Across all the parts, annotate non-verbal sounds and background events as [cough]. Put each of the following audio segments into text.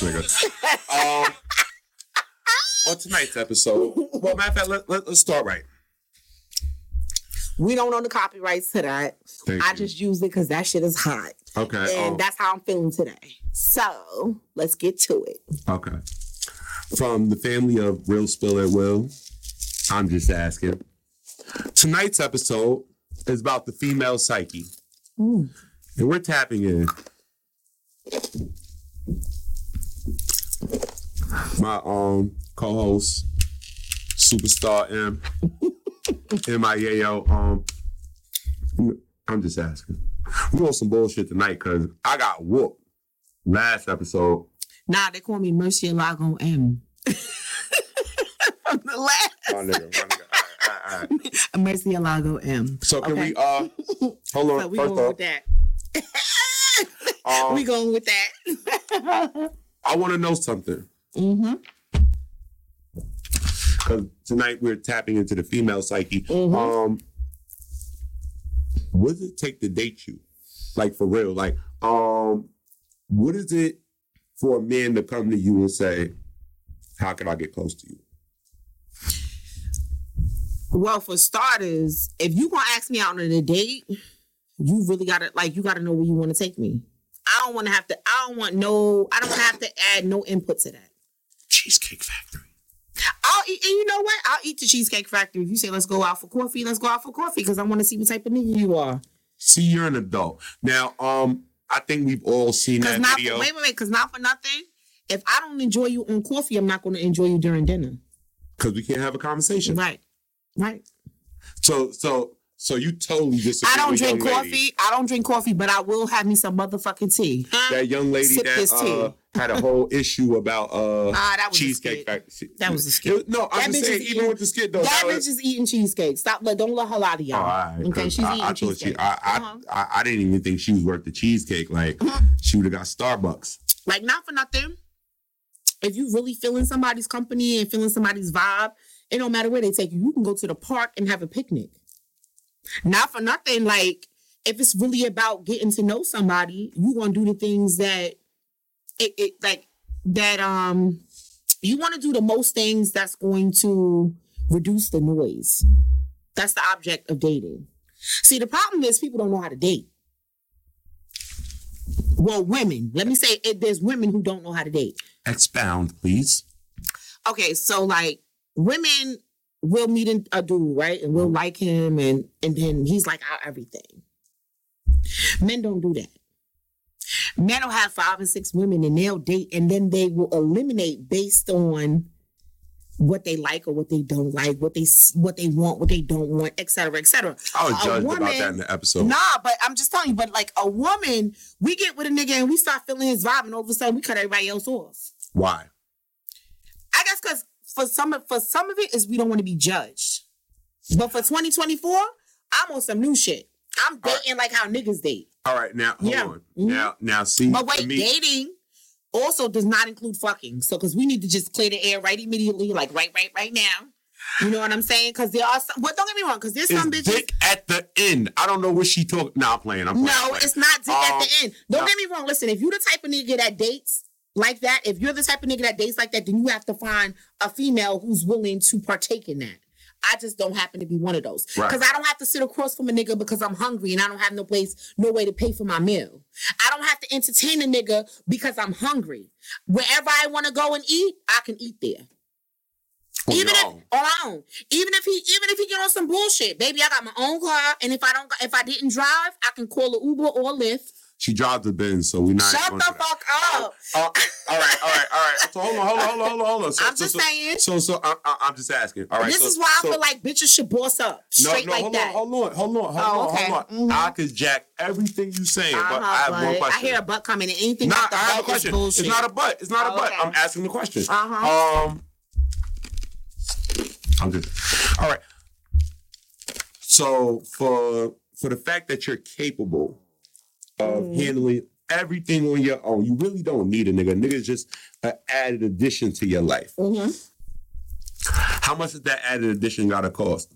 this nigga. Um, on tonight's episode, well, matter of fact, let, let, let's start right. We don't own the copyrights to that. Thank I you. just use it because that shit is hot. Okay. And um, that's how I'm feeling today. So let's get to it. Okay. From the family of Real Spill at Will, I'm just asking. Tonight's episode is about the female psyche. Mm. And we're tapping in. My um co-host, Superstar M, [laughs] M-I-A-O, um, I'm just asking. We want some bullshit tonight because I got whooped last episode Nah, they call me Mercy Lago M. [laughs] The last My nigga, my nigga. All right, all right, all right. [laughs] Mercy Lago M. So can Okay. we uh hold on So we first going off, with that. um, we going with that. I want to know something mm-hmm. because tonight we're tapping into the female psyche. Mhm. Um, what does it take to date you? Like for real? Like, um, what is it for a man to come to you and say, "How can I get close to you?" Well, for starters, if you gonna ask me out on a date, you really gotta like you gotta know where you want to take me. I don't want to have to. I don't want no. I don't have to add no input to that. Cheesecake Factory. I'll eat, and you know what? I'll eat the Cheesecake Factory. If you say let's go out for coffee, let's go out for coffee because I want to see what type of nigga you are. See, you're an adult now. Um, I think we've all seen that not video. for, wait, wait, wait. Because not for nothing. If I don't enjoy you on coffee, I'm not going to enjoy you during dinner. Because we can't have a conversation. Right, right. So, so, so you totally disagree. I don't drink coffee. lady. I don't drink coffee, but I will have me some motherfucking tea. That young lady Sip that uh, had a whole issue about uh [laughs] Ah, that was a cheesecake skit. factory. That was a skit. No, I'm That just bitch saying, even eating- with the skit though. that that was- is eating cheesecake. Stop. Let don't let her lie to y'all. all right, okay, she's I, eating I thought she, cheesecake. I, I, Uh-huh. I, I didn't even think she was worth the cheesecake. Like Uh-huh. she would have got Starbucks. like not for nothing. If you really feeling somebody's company and feeling somebody's vibe, it don't matter where they take you. You can go to the park and have a picnic. Not for nothing. Like if it's really about getting to know somebody, you want to do the things that it, it like that. Um, you want to do the most things that's going to reduce the noise. That's the object of dating. See, the problem is people don't know how to date. Well, women. Let me say it, there's women who don't know how to date. Expound, please. Okay, so like women will meet a dude, right? And we'll mm-hmm. like him and and then he's like our everything. Men don't do that. Men will have five and six women and they'll date and then they will eliminate based on what they like or what they don't like, what they what they want, what they don't want, et cetera, et cetera. I was judged about that in the episode. Nah, but I'm just telling you, but like a woman, we get with a nigga and we start feeling his vibe, and all of a sudden we cut everybody else off. Why? I guess because for some of for some of it is we don't want to be judged. But for 2024, I'm on some new shit. I'm All right. dating like how niggas date. All right, now hold Yeah. on. Mhm. Now, now, see. But wait, me, dating also does not include fucking. So because we need to just clear the air right immediately, like right, right, right now. You know what I'm saying? Because there are some. But don't get me wrong, because there's is some bitches. dick at the end. I don't know what she talking. Nah, I'm playing. I'm playing. I'm No, playing. it's not dick at Um, the end. Don't no. get me wrong. Listen, if you're the type of nigga that dates like that, if you're the type of nigga that dates like that, then you have to find a female who's willing to partake in that. I just don't happen to be one of those. Right. Because I don't have to sit across from a nigga because I'm hungry and I don't have no place, no way to pay for my meal. I don't have to entertain a nigga because I'm hungry. Wherever I want to go and eat, I can eat there. Even if own. on my own. Even if he even if he get on some bullshit, baby, I got my own car, and if I don't if I didn't drive, I can call an Uber or a Lyft. She drives the Benz, so we're not. Shut the fuck up. Uh, all right, all right, all right. So hold on, hold on, hold on, hold on, hold on. So, I'm so, just so, saying. So, so I, I'm just asking. All right. this is why I feel like bitches should boss up straight no, like hold that. hold on, hold on, hold Oh, on, hold on. Mhm. I could jack everything you saying, but Uh-huh, I have one question. I hear a butt coming, and anything Nah, I have a question. It's not a butt. It's not a Oh, butt. I'm asking the question. Uh-huh. Um, I'm just all right. So for for the fact that you're capable of Mhm. handling everything on your own, you really don't need a nigga. Nigga's just an added addition to your life. Mhm. How much does that added addition gotta cost?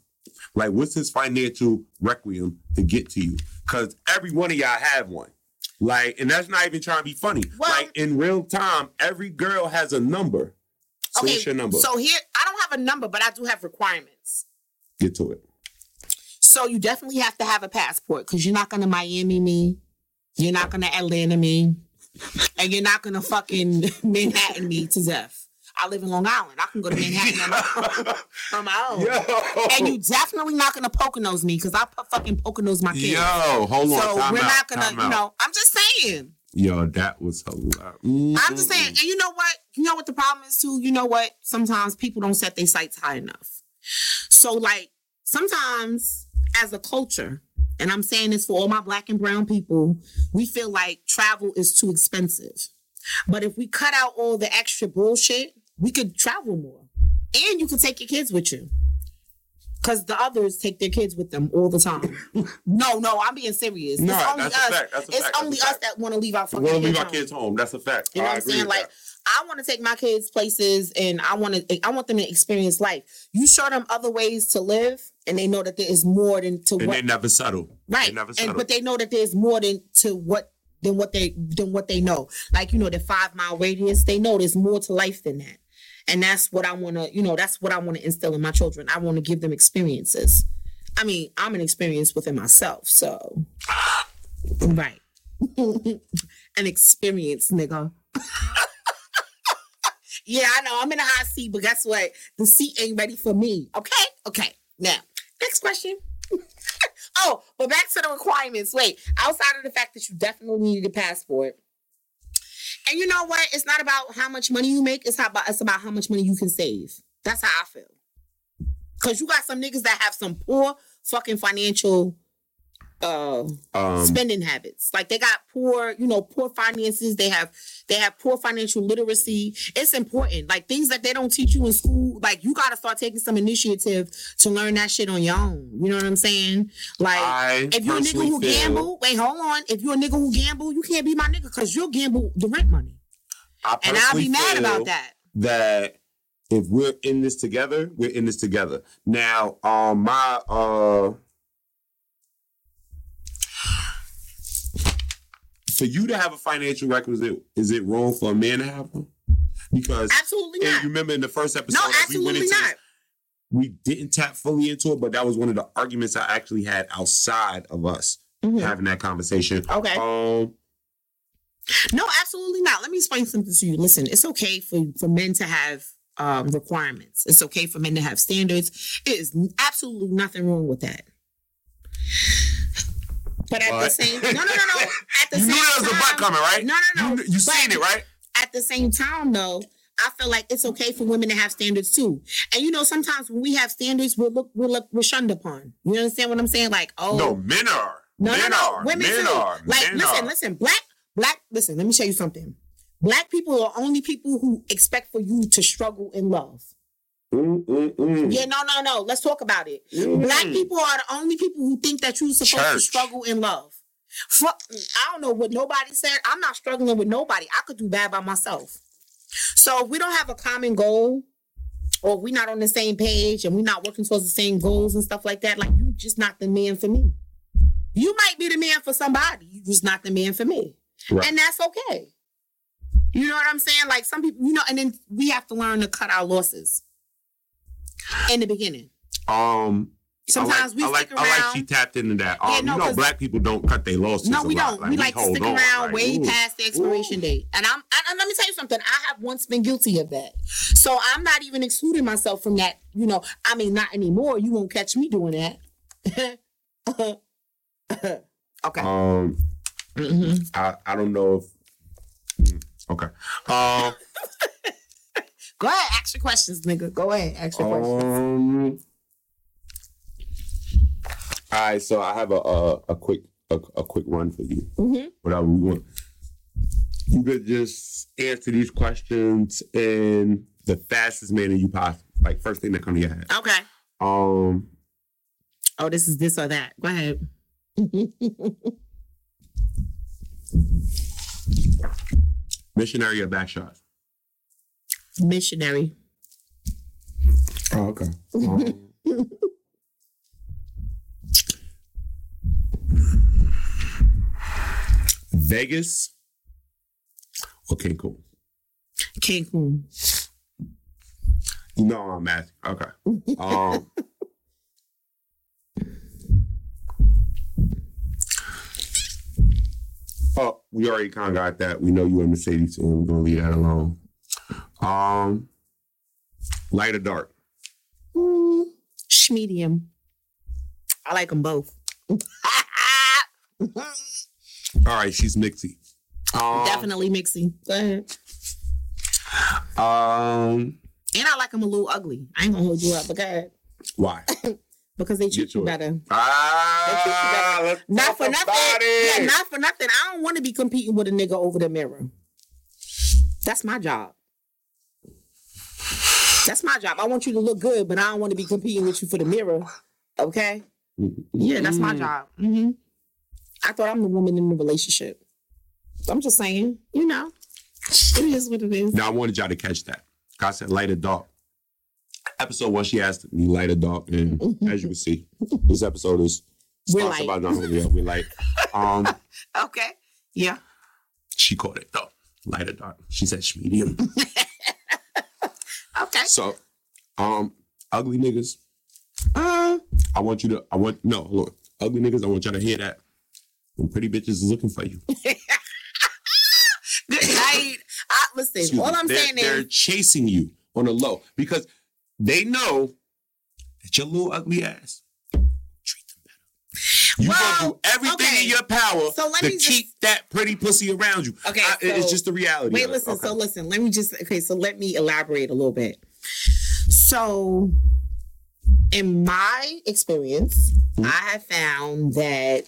Like, what's his financial requiem to get to you? Because every one of y'all have one. Like, and that's not even trying to be funny. Well- like in real time, every girl has a number. So okay, what's your number? so here I don't have a number, but I do have requirements. Get to it. So you definitely have to have a passport because you're not gonna Miami me, you're not gonna Atlanta me, and you're not gonna fucking [laughs] Manhattan me to death. I live in Long Island. I can go to Manhattan on my, [laughs] on my own. Yo. And you definitely not gonna Poconos me because I fucking Poconos my kids. Yo, hold on. so we're out, not gonna, you out. know. I'm just saying. Yo, that was hilarious. I'm just saying. And you know what? You know what the problem is too. You know what? Sometimes people don't set their sights high enough. So like sometimes as a culture, and I'm saying this for all my black and brown people, we feel like travel is too expensive. But if we cut out all the extra bullshit, we could travel more. And you can take your kids with you. Cause the others take their kids with them all the time. [laughs] no, no, I'm being serious. No, it's only that's a us. fact. That's a it's fact. That's only a us fact. that want to leave our fucking We'll leave kids our home. kids home. That's a fact. You know I what I'm saying? Like, that. I want to take my kids places and I want to I want them to experience life. You show them other ways to live and they know that there is more than to and what they never settle. right. They never and but they know that there's more than to what than what they than what they know. Like, you know, the 5 mile radius, they know there's more to life than that. And that's what I want to, you know, that's what I want to instill in my children. I want to give them experiences. I mean, I'm an experience within myself, so [gasps] right. [laughs] an experience, nigga. [laughs] Yeah, I know. I'm in a hot seat, but guess what? The seat ain't ready for me. Okay? Okay. Now, next question. [laughs] oh, but back to the requirements. Wait, outside of the fact that you definitely need a passport. And you know what? It's not about how much money you make, it's about it's about how much money you can save. That's how I feel. Cause you got some niggas that have some poor fucking financial uh Um, spending habits. Like they got poor, you know, poor finances. They have they have poor financial literacy. It's important. Like things that they don't teach you in school. Like you got to start taking some initiative to learn that shit on your own. You know what I'm saying? Like I if you're a nigga who feel- gamble, wait, hold on. If you're a nigga who gamble, you can't be my nigga because you'll gamble the rent money, I and I'll be mad about that. That if we're in this together, we're in this together. Now, um, my uh, for you to have a financial requisite, is it wrong for a man to have one? Because Absolutely not. you remember in the first episode, No, that we went absolutely into not. this, we didn't tap fully into it, but that was one of the arguments I actually had outside of us Mhm. having that conversation. Okay. Um, No, absolutely not. Let me explain something to you. Listen, it's okay for, for men to have um, requirements. It's okay for men to have standards. It is absolutely nothing wrong with that. But at the same [laughs] no no no no at the you same knew there was a butt time- coming, right? No no no. You, you seen it, right? At the same time though, I feel like it's okay for women to have standards too. And you know, sometimes when we have standards, we're look we're look we're shunned upon. You understand what I'm saying? Like, oh No, men are. no, men no, no. are. Women men too. are. Like, men listen, are. listen. Black, black. Listen. Let me tell you something. Black people are only people who expect for you to struggle in love. Mm, mm, mm. Yeah, no, no, no. Let's talk about it. Mm. Black people are the only people who think that you're supposed to struggle in love. Fuck, I don't know what nobody said. I'm not struggling with nobody. I could do bad by myself. So if we don't have a common goal, or we're not on the same page, and we're not working towards the same goals and stuff like that, like you're just not the man for me. You might be the man for somebody. You're just not the man for me, Right. and that's okay. You know what I'm saying? Like some people, you know, and then we have to learn to cut our losses in the beginning. Um, Sometimes I like, we I like, stick I like she tapped into that. Um, Yeah, no, you know, black people don't cut their losses. no, we don't. we like to stick on, around like, way ooh. past the expiration Ooh. date. And I'm and, and let me tell you something. I have once been guilty of that. So I'm not even excluding myself from that. You know, I mean, not anymore. You won't catch me doing that. [laughs] okay. Um, mm-hmm. I, I don't know if. Mm, Okay. Um, [laughs] Go ahead, ask your questions, nigga. Go ahead, ask your questions. um. All right, so I have a a, a quick a, a quick run for you. Mhm. Whatever we want. You could just answer these questions in the fastest manner you possible. Like first thing that come to your head. Okay. Um, Oh, this is this or that. Go ahead. [laughs] missionary or backshot. Missionary. Oh, okay. Um, Vegas or Cancun? Cancun. You know I'm asking. Okay. Um, [laughs] oh, we already kind of got that. We know you a Mercedes and we're gonna leave that alone. Um, light or dark? Mm, medium. I like them both. [laughs] All right, she's mixy. Um, Definitely mixy. Go ahead. Um, And I like them a little ugly. I ain't gonna hold you up, but go ahead. why? [laughs] Because they treat you better. Ah, let's Not for nothing. it. Yeah, not for nothing. I don't want to be competing with a nigga over the mirror. That's my job. That's my job. I want you to look good, but I don't want to be competing with you for the mirror. Okay? Yeah, that's my Mm. job. hmm I thought I'm the woman in the relationship. I'm just saying, you know, it is what it is. Now I wanted y'all to catch that. I said light or dark. Episode one, she asked me light or dark, and as you can see, this episode is [laughs] We're light. Julio. We're light. Um, [laughs] Okay. Yeah. she caught it though. Light or dark. She said she medium. [laughs] So, um, ugly niggas. Um, I want you to. I want no. Look, ugly niggas. I want y'all to hear that. When pretty bitches is looking for you. [laughs] good night. I, listen, Excuse all me. I'm they're, saying they're is, chasing you on a low because they know that your little ugly ass treat them better. You Well, gonna do everything okay. in your power So let to me just- keep that pretty pussy around you. Okay, I- it's just the reality. Wait, listen. Okay. So listen. Let me just. Okay. So let me elaborate a little bit. So, in my experience, Mhm. I have found that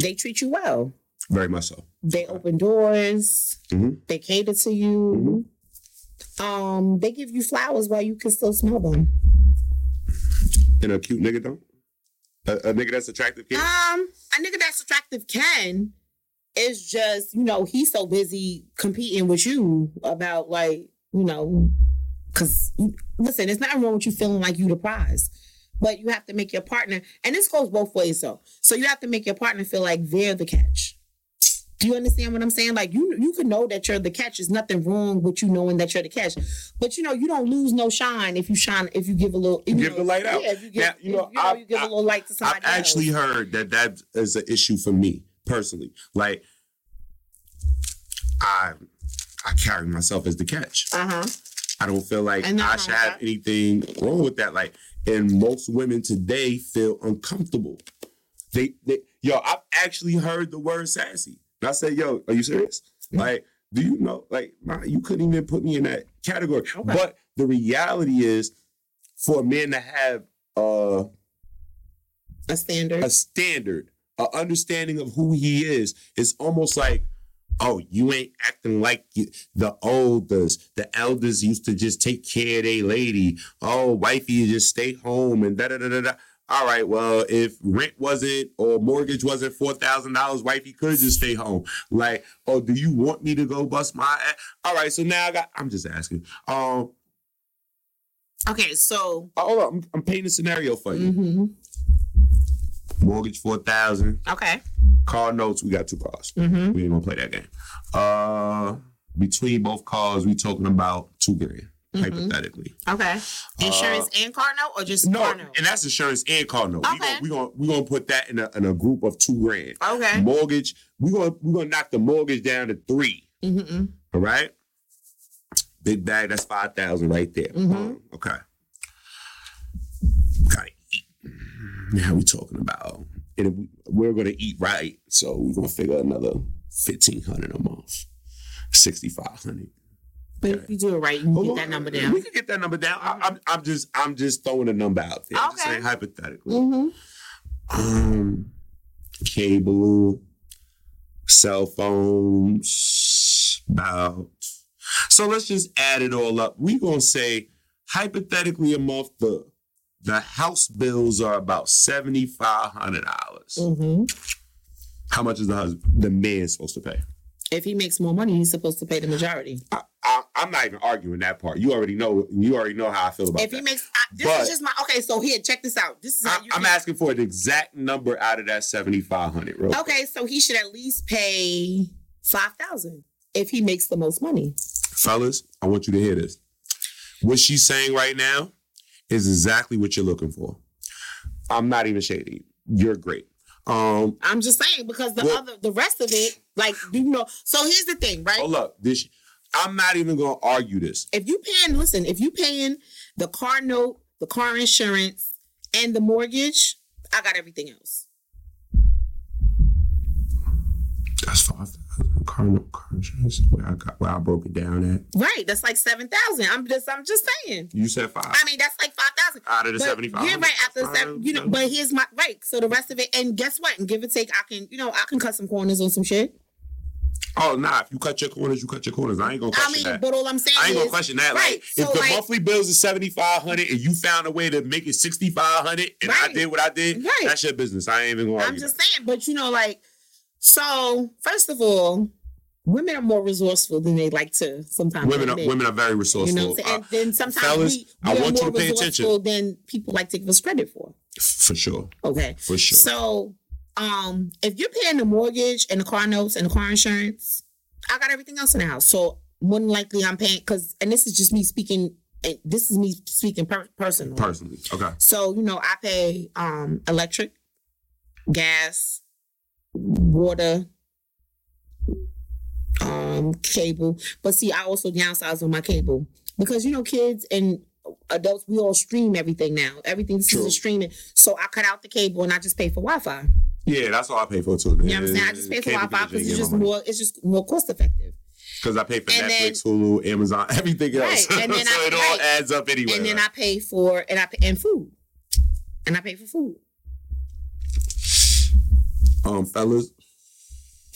they treat you well. very much so. They open doors. Mhm. They cater to you. Um, they give you flowers while you can still smell them. And a cute nigga don't. A, a nigga that's attractive. Kid? Um, a nigga that's attractive can. It's just, you know, he's so busy competing with you about like, you know, cause listen, there's nothing wrong with you feeling like you the prize. But you have to make your partner, and this goes both ways though. So you have to make your partner feel like they're the catch. Do you understand what I'm saying? Like you, you can know that you're the catch. There's nothing wrong with you knowing that you're the catch. But you know, you don't lose no shine if you shine. If you give a little, you Give know, the light out. Yeah, if you give, Now, you know, you, I've- you give a little light to somebody. I've actually else. heard that that is an issue for me personally. Like, I I carry myself as the catch. Uh huh. I don't feel like I should have anything wrong with that. Like, and most women today feel uncomfortable. They, they, yo, I've actually heard the word sassy. And I said, yo, are you serious? Mm-hmm. Like, do you know? Like, nah, you couldn't even put me in that category. Okay. But the reality is, for a man to have uh, A standard. a standard, a understanding of who he is, is almost like, oh, you ain't acting like you, the olders. The elders used to just take care of their lady. Oh, wifey, you just stay home and da da da da da. All right, well, if rent wasn't or mortgage wasn't four thousand dollars, wifey could just stay home. Like, oh, do you want me to go bust my ass? All right, so now I got. I'm just asking. Um, Okay, so hold on, I'm, I'm painting a scenario for you. mhm. Mortgage four thousand. okay. Car notes. We got two cars. Mm-hmm. We ain't gonna play that game. Uh, between both calls, we talking about two grand, Mhm. hypothetically. Okay. Insurance and car note or just Uh, No, car note? and that's insurance and car note. We Okay. gonna we gonna we gonna put that in a in a group of two grand. Okay. Mortgage, we gonna we gonna knock the mortgage down to three. Mm-hmm. All right. Big bag, that's five thousand right there. Um, okay. Gotta eat. Now we talking about, and we're gonna eat right, so we're gonna figure another fifteen hundred a month, sixty five hundred. But if you do it right, you can get that number down. We can get that number down. I, I'm, I'm just, I'm just throwing a number out there. I'm just Okay. saying hypothetically. Mm-hmm. Um, cable, cell phones, about. So let's just add it all up. We're gonna say hypothetically a month the the house bills are about seventy five hundred dollars. Mm-hmm. How much is the husband, the man supposed to pay? If he makes more money, he's supposed to pay the majority. I, I, I'm not even arguing that part. You already know. You already know how I feel about If he makes, I, this But- is just my okay. So here, check this out. This is how I, you. I'm can- asking for an exact number out of that 7,500. real quick. Okay, so he should at least pay five thousand if he makes the most money. fellas, I want you to hear this. What she's saying right now is exactly what you're looking for. I'm not even shady. You're great. Um, I'm just saying because the Well- other, the rest of it, like you know. So here's the thing, right? hold up. This I'm not even gonna argue this. if you paying, listen, if you paying the car note, the car insurance, and the mortgage, I got everything else. That's five thousand. Car, no, car. Where I got where I broke it down at. Right, that's like seven thousand. I'm just, I'm just saying. You said five I mean, that's like five thousand. out of the seventy five. You're right after the seven, you know. But here's my right. So the rest of it, and guess what? And give or take, I can, you know, I can cut some corners on some shit. oh nah, if you cut your corners, you cut your corners. I ain't gonna I question mean, that. but all I'm saying I ain't gonna question that. right, Like, so if the like- monthly bills is seventy five hundred and you found a way to make it sixty five hundred, and I did what I did, Right. that's your business. I ain't even gonna I'm just that. saying, but you know, like, so first of all, women are more resourceful than they like to sometimes. Women are admit. women are very resourceful. You know what I'm saying? And then sometimes fellas, we, I we are want you more to pay attention. resourceful than people like to give us credit for. Uh, for sure, Okay. for sure. So, um, if you're paying the mortgage and the car notes and the car insurance, I got everything else in the house. So more than likely, I'm paying because, and this is just me speaking. and This is me speaking per- personally. Personally, okay. So you know, I pay um electric, gas, water, um, cable. But see, I also downsized on my cable because you know, kids and adults, we all stream everything now. Everything this True. is streaming. So I cut out the cable and I just pay for Wi-Fi. Yeah, that's all I pay for too. You know what I'm saying? I just pay for Wi-Fi because it's just more. It's just more cost effective. Because I pay for And then- Netflix, Hulu, Amazon, [laughs] everything else. Right, and then [laughs] so I- it all right. adds up anyway. And then right? I pay for and I pay and food, and I pay for food. um, fellas,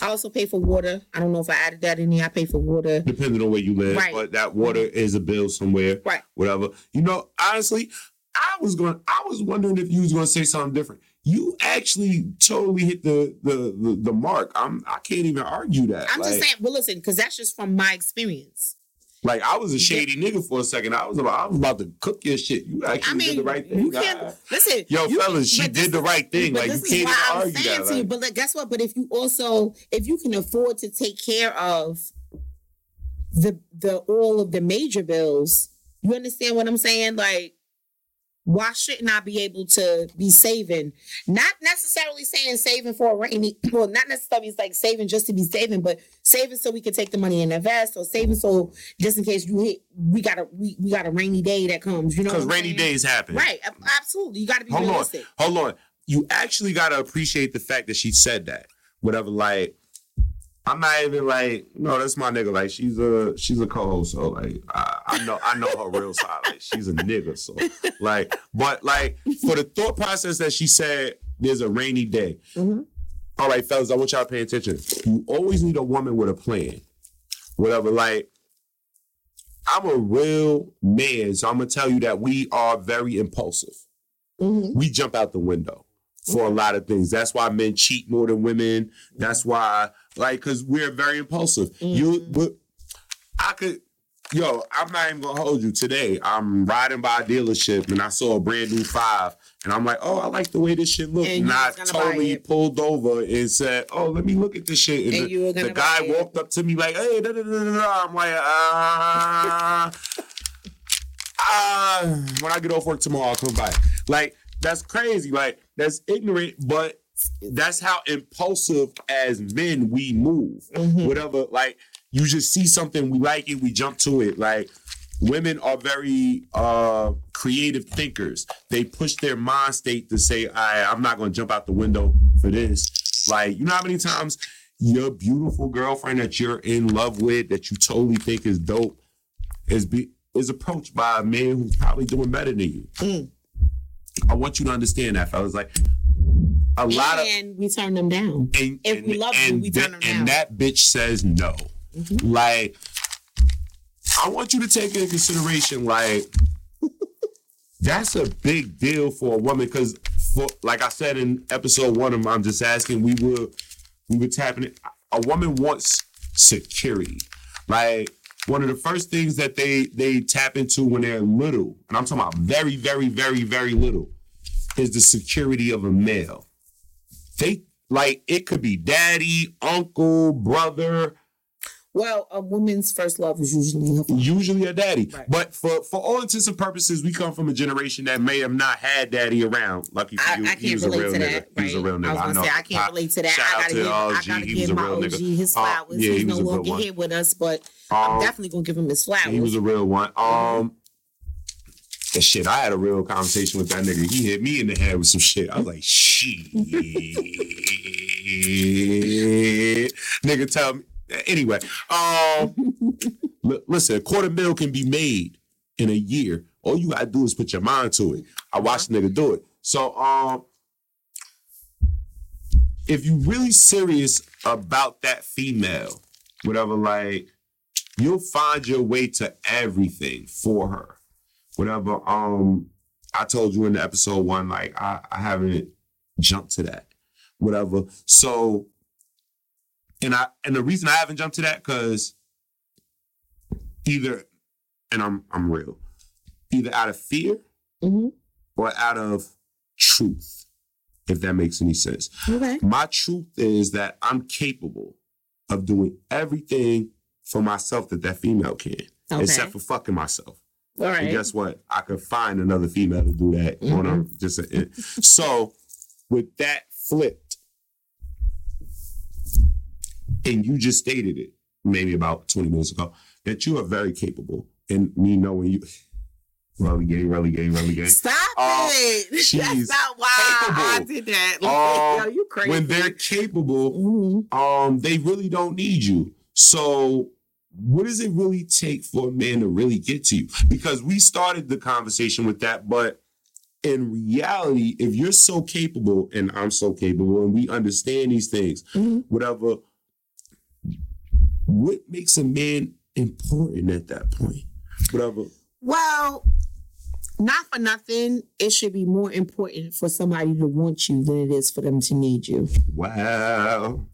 I also pay for water. I don't know if I added that in here. I pay for water. depending on where you live, Right. but that water mm-hmm. is a bill somewhere, Right. whatever. You know, honestly, I was going. I was wondering if you was going to say something different. You actually totally hit the the the, the mark. I'm. I can't even argue that. I'm like, just saying. Well, listen, because that's just from my experience. Like I was a shady nigga for a second. I was about. I was about to cook your shit. You actually I mean, did the right thing. you can't listen. Yo, you- fellas, she this did the right thing. Like you can't I'm argue saying that. to you. But like, guess what? But if you also, if you can afford to take care of the the all of the major bills, you understand what I'm saying? Like, why shouldn't I be able to be saving? Not necessarily saying saving for a rainy, [clears throat] well, not necessarily like saving just to be saving, but saving so we can take the money and invest, or saving so just in case you hit, we got a we, we got a rainy day that comes. You know, Because rainy saying? days happen. right? Absolutely, you got to be Hold on. realistic. Hold on. You actually gotta appreciate the fact that she said that. Whatever, like, I'm not even like, no, that's my nigga. Like, she's a she's a co-host, so like, I, I know I know her real side. Like, she's a nigga, so like, but like for the thought process that she said, there's a rainy day. Mhm. All right, fellas, I want y'all to pay attention. You always need a woman with a plan. Whatever, like. I'm a real man, so I'm gonna tell you that we are very impulsive Mhm. we jump out the window for a lot of things. That's why men cheat more than women. That's why, like, because we're very impulsive. You, but I could, yo, I'm not even gonna hold you today. I'm riding by a dealership and I saw a brand new five, and I'm like, oh, I like the way this shit looks. And And, I was gonna buy totally pulled over and said, oh, let me look at this shit. And, And the, the guy it. walked up to me like, hey, da, da, da, da, da. I'm like, ah. [laughs] Ah, when I get off work tomorrow, I'll come by. Like, that's crazy. Like, that's ignorant, but that's how impulsive as men we move. Mhm. Whatever, like, you just see something, we like it, we jump to it. Like, women are very uh creative thinkers. They push their mind state to say, I I'm not gonna jump out the window for this. Like, you know how many times your beautiful girlfriend that you're in love with, that you totally think is dope, is be is approached by a man who's probably doing better than you. Mm. I want you to understand that, fellas. Like a lot of and we turn them down. and, If and, we love you, and we th- turn them down. and that bitch says no. Mhm. Like, I want you to take into consideration, like, [laughs] that's a big deal for a woman because, for like I said in episode one of I'm just asking, we were we were tapping it. A woman wants security. Like, one of the first things that they they tap into when they're little, and I'm talking about very, very, very, very little, is the security of a male. They like it could be daddy, uncle, brother, Well, a woman's first love is usually her usually a daddy. Right. But for for all intents and purposes, we come from a generation that may have not had daddy around. Lucky for I, you, I he can't was a relate real to nigga. that. He was a real nigga. I was gonna know. say I can't relate to that. Shout I gotta to give, I gotta He was give a my real OG nigga. his Uh, flowers. yeah, He's he no longer here with us, but I'm Um, definitely gonna give him his flowers. He was a real one. Um, and shit, I had a real conversation with that nigga. He hit me in the head with some shit. I was like, shit. [laughs] nigga, tell me. Anyway, um, [laughs] li- listen, a quarter mil can be made in a year. All you gotta do is put your mind to it. I watched the nigga do it. So, um, if you're really serious about that female, whatever, like you'll find your way to everything for her. Whatever. Um, I told you in the episode one, like I, I haven't jumped to that. Whatever. So, and I and the reason I haven't jumped to that because either, and I'm I'm real, either out of fear Mhm. or out of truth, if that makes any sense. Okay. My truth is that I'm capable of doing everything for myself that that female can, Okay. except for fucking myself. All And guess what? I could find another female to do that. on a, just a, so, with that flipped, and you just stated it maybe about 20 minutes ago that you are very capable, and me knowing you, really gay, really gay, really gay. Stop Uh, it. [laughs] That's not why I did that. Um, [laughs] Yo, you crazy. When they're capable, Mhm. um, they really don't need you. So, what does it really take for a man to really get to you? Because we started the conversation with that, but in reality, if you're so capable and I'm so capable and we understand these things, Mhm. whatever, what makes a man important at that point? Whatever. Well, not for nothing, it should be more important for somebody to want you than it is for them to need you. Wow.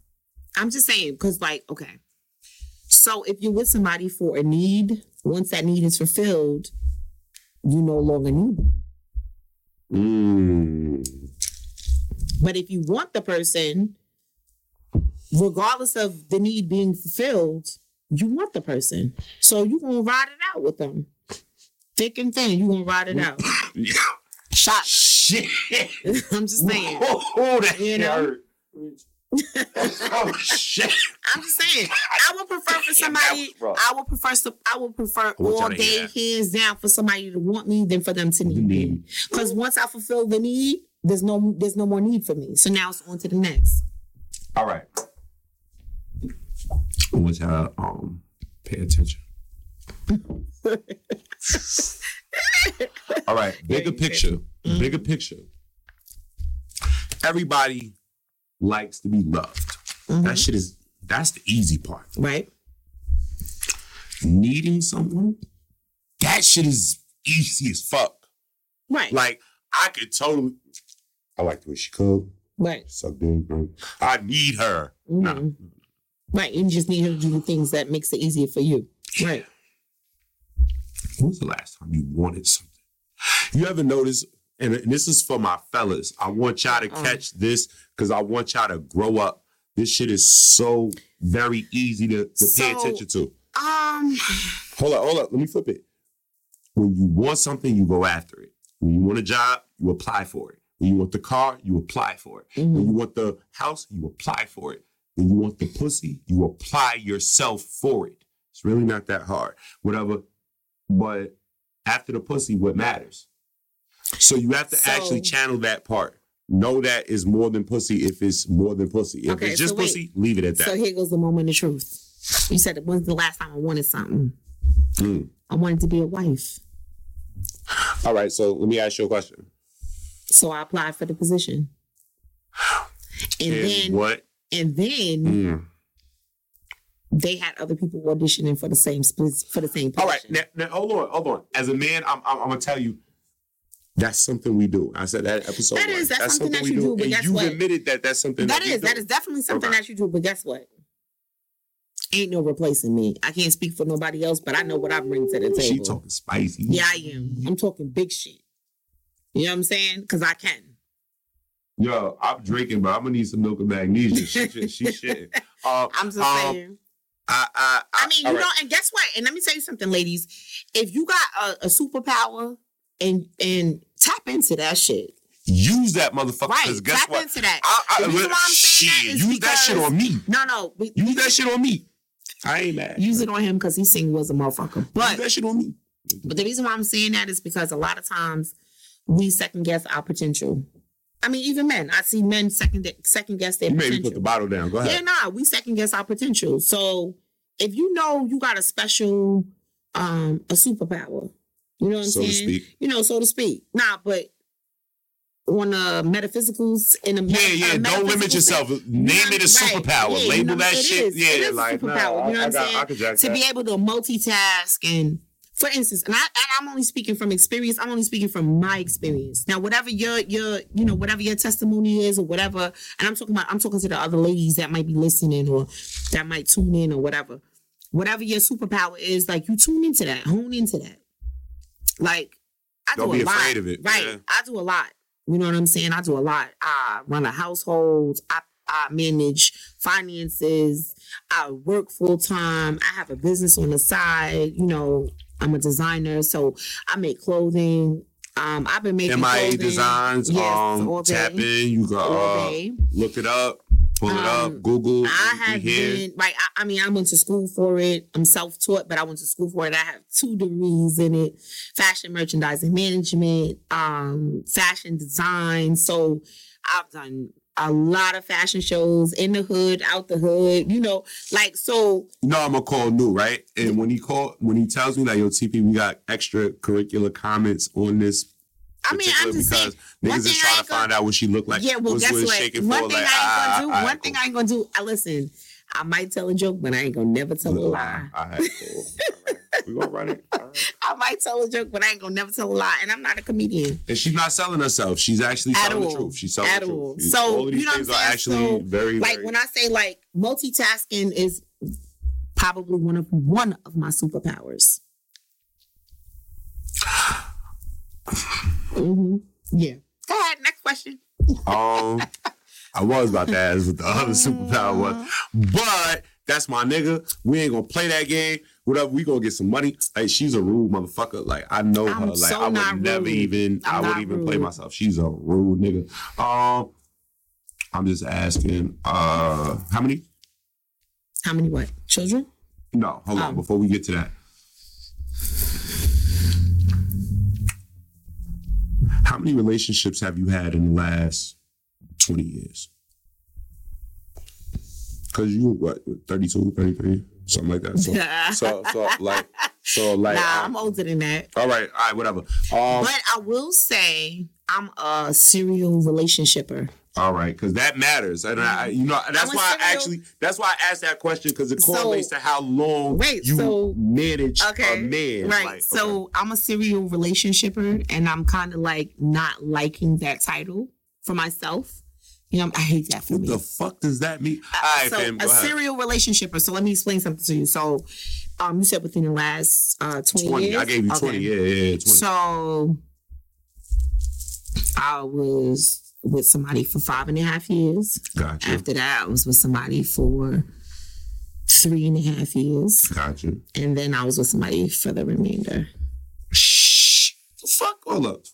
I'm just saying, because, like, okay. So if you're with somebody for a need, once that need is fulfilled, you no longer need them. Mm. But if you want the person, regardless of the need being fulfilled, you want the person. So you're going to ride it out with them. Thick and thin, you're going to ride it out. Yeah. [laughs] Shot. Shit. [laughs] I'm just saying. Oh, that You know? hurt. [laughs] oh shit. I'm just saying. I would prefer for somebody. I would prefer. some- I would prefer I y'all day, hear hands down, for somebody to want me than for them to need me. Because once I fulfill the need, there's no there's no more need for me. So now it's on to the next. All right. Y'all to um pay attention. All right, bigger picture. Mhm. Bigger picture. Everybody likes to be loved. Mhm. That shit is that's the easy part. Right. Needing someone, that shit is easy as fuck. Right. Like I could totally. I like the way she cook, right. suck dick. bro. I need her. Nah. Right. You just need her to do the things that makes it easier for you. Right. When was the last time you wanted something? You ever notice, and this is for my fellas, I want y'all to Uh-uh. catch this because I want y'all to grow up. This shit is so very easy to, to pay attention to. Um. Hold up, hold up. Let me flip it. When you want something, you go after it. When you want a job, you apply for it. When you want the car, you apply for it. When mhm. you want the house, you apply for it. You want the pussy, you apply yourself for it. It's really not that hard. Whatever. But after the pussy, what matters? So you have to So- actually channel that part. Know that is more than pussy if it's more than pussy. If Okay, it's just so wait. pussy, leave it at that. So here goes the moment of truth. You said, it was the last time I wanted something? Mm. I wanted to be a wife, All right, so let me ask you a question. so I applied for the position." And, And then, what? And then Mm. they had other people auditioning for the same split for the same position. All right, now, now hold on, hold on. As a man, I'm, I'm, I'm gonna tell you, that's something we do. I said that episode. That is, that's something that you do, but and guess you what? admitted that that's something that that, is that do. is definitely something that you do. But guess what? ain't no replacing me. I can't speak for nobody else, but I know what I bring to the table. She talking spicy. Yeah, I am. I'm talking big shit. You know what I'm saying? Because I can. Yo, I'm drinking, but I'm gonna need some milk and magnesia. She, she, she [laughs] shitting. Uh, I'm just um, saying. I, I, I, I mean, you right. know, and guess what? And let me tell you something, ladies. If you got a, a superpower and and tap into that shit. use that motherfucker. Right. Because guess Tap what? into that. I, I, The reason why I'm saying shit, that is use that shit on me. No, no. we- Use that shit on me. I ain't mad. Use it on him because he sing was a motherfucker. But use But that shit on me. but the reason why I'm saying that is because a lot of times we second guess our potential. I mean, even men. I see men second second guess their You made me put the bottle down. Go ahead. Yeah, nah, we second guess our potential. So if you know you got a special um a superpower, you know what I'm so to saying? speak. You know, so to speak. Nah, but on the metaphysicals in the Yeah, yeah. Don't limit yourself. Name it a superpower. Yeah, you Label know, that it shit. is. Yeah, a like nah, superpower, you know I, what I'm saying? I could jack to that. be able to multitask and for instance, and, I, and I'm only speaking from experience. I'm only speaking from my experience. Now, whatever your your you know whatever your testimony is or whatever, and I'm talking about I'm talking to the other ladies that might be listening or that might tune in or whatever. Whatever your superpower is, like you tune into that, hone into that. Like I Don't do be a lot, afraid of it, right? yeah. I do a lot. You know what I'm saying? I do a lot. I run a household. I I manage finances. I work full time. I have a business on the side. You know, I'm a designer, so I make clothing. Um, I've been making MIA clothing. Designs. Yes, um, all day. tap in. You can all uh, look it up. Pull it Um, up. Google. I have been right. I, I mean, I went to school for it. I'm self-taught, but I went to school for it. I have two degrees in it: fashion merchandising management, um, fashion design. So I've done a lot of fashion shows in the hood, out the hood. You know, like so. You know I'm gonna call new, right? And when he call, when he tells me like, "Yo, TP, we got extracurricular comments on this," I mean, I'm just saying. niggas thing is trying to gonna- find out what she looked like. yeah, well, guess what? One for, thing like, I ain't ah, gonna do. ah, one thing I ain't gonna do. I listen. I might tell a joke, but I ain't gonna never tell a lie. All right, cool. All right. We gonna run it. All right. [laughs] I might tell a joke, but I ain't gonna never tell a lie. And I'm not a comedian. And she's not selling herself. She's actually At telling the truth. She's selling At the all. truth. So, all of these you know what things I'm are saying? actually So, very, like very. when I say like multitasking is probably one of one of my superpowers. [sighs] hmm Yeah. Go ahead. Next question. Um, [laughs] I was about to ask what the other [laughs] superpower was, but that's my nigga. We ain't gonna play that game. Whatever, we gonna get some money. Like she's a rude motherfucker. Like I know I'm her. Like so I would never rude. even. I'm I wouldn't even play myself. She's a rude nigga. Um, I'm just asking. Uh, how many? How many what? Children? No, hold on. Um. Before we get to that, how many relationships have you had in the last twenty years? Because you what 32, 33, something like that. So, [laughs] so, so like, so like. nah, um, I'm older than that. all right, all right, whatever. Um, But I will say I'm a serial relationshipper. all right, because that matters, and I, you know, that's why I actually, that's why I asked that question because it So- correlates to how long Wait, you so- manage Okay. a man. Right. Like, so okay. I'm a serial relationshipper and I'm kind of like not liking that title for myself. You know, I hate that for what me. the fuck does that mean? All right, so fam, a ahead. serial relationshipper. So let me explain something to you. So um you said within the last uh 20, 20. years. I gave you Okay. 20. Yeah, yeah, yeah, 20. So I was with somebody for five and a half years. gotcha. After that, I was with somebody for three and a half years. Gotcha. And then I was with somebody for the remainder. Shh. The fuck? Hold up.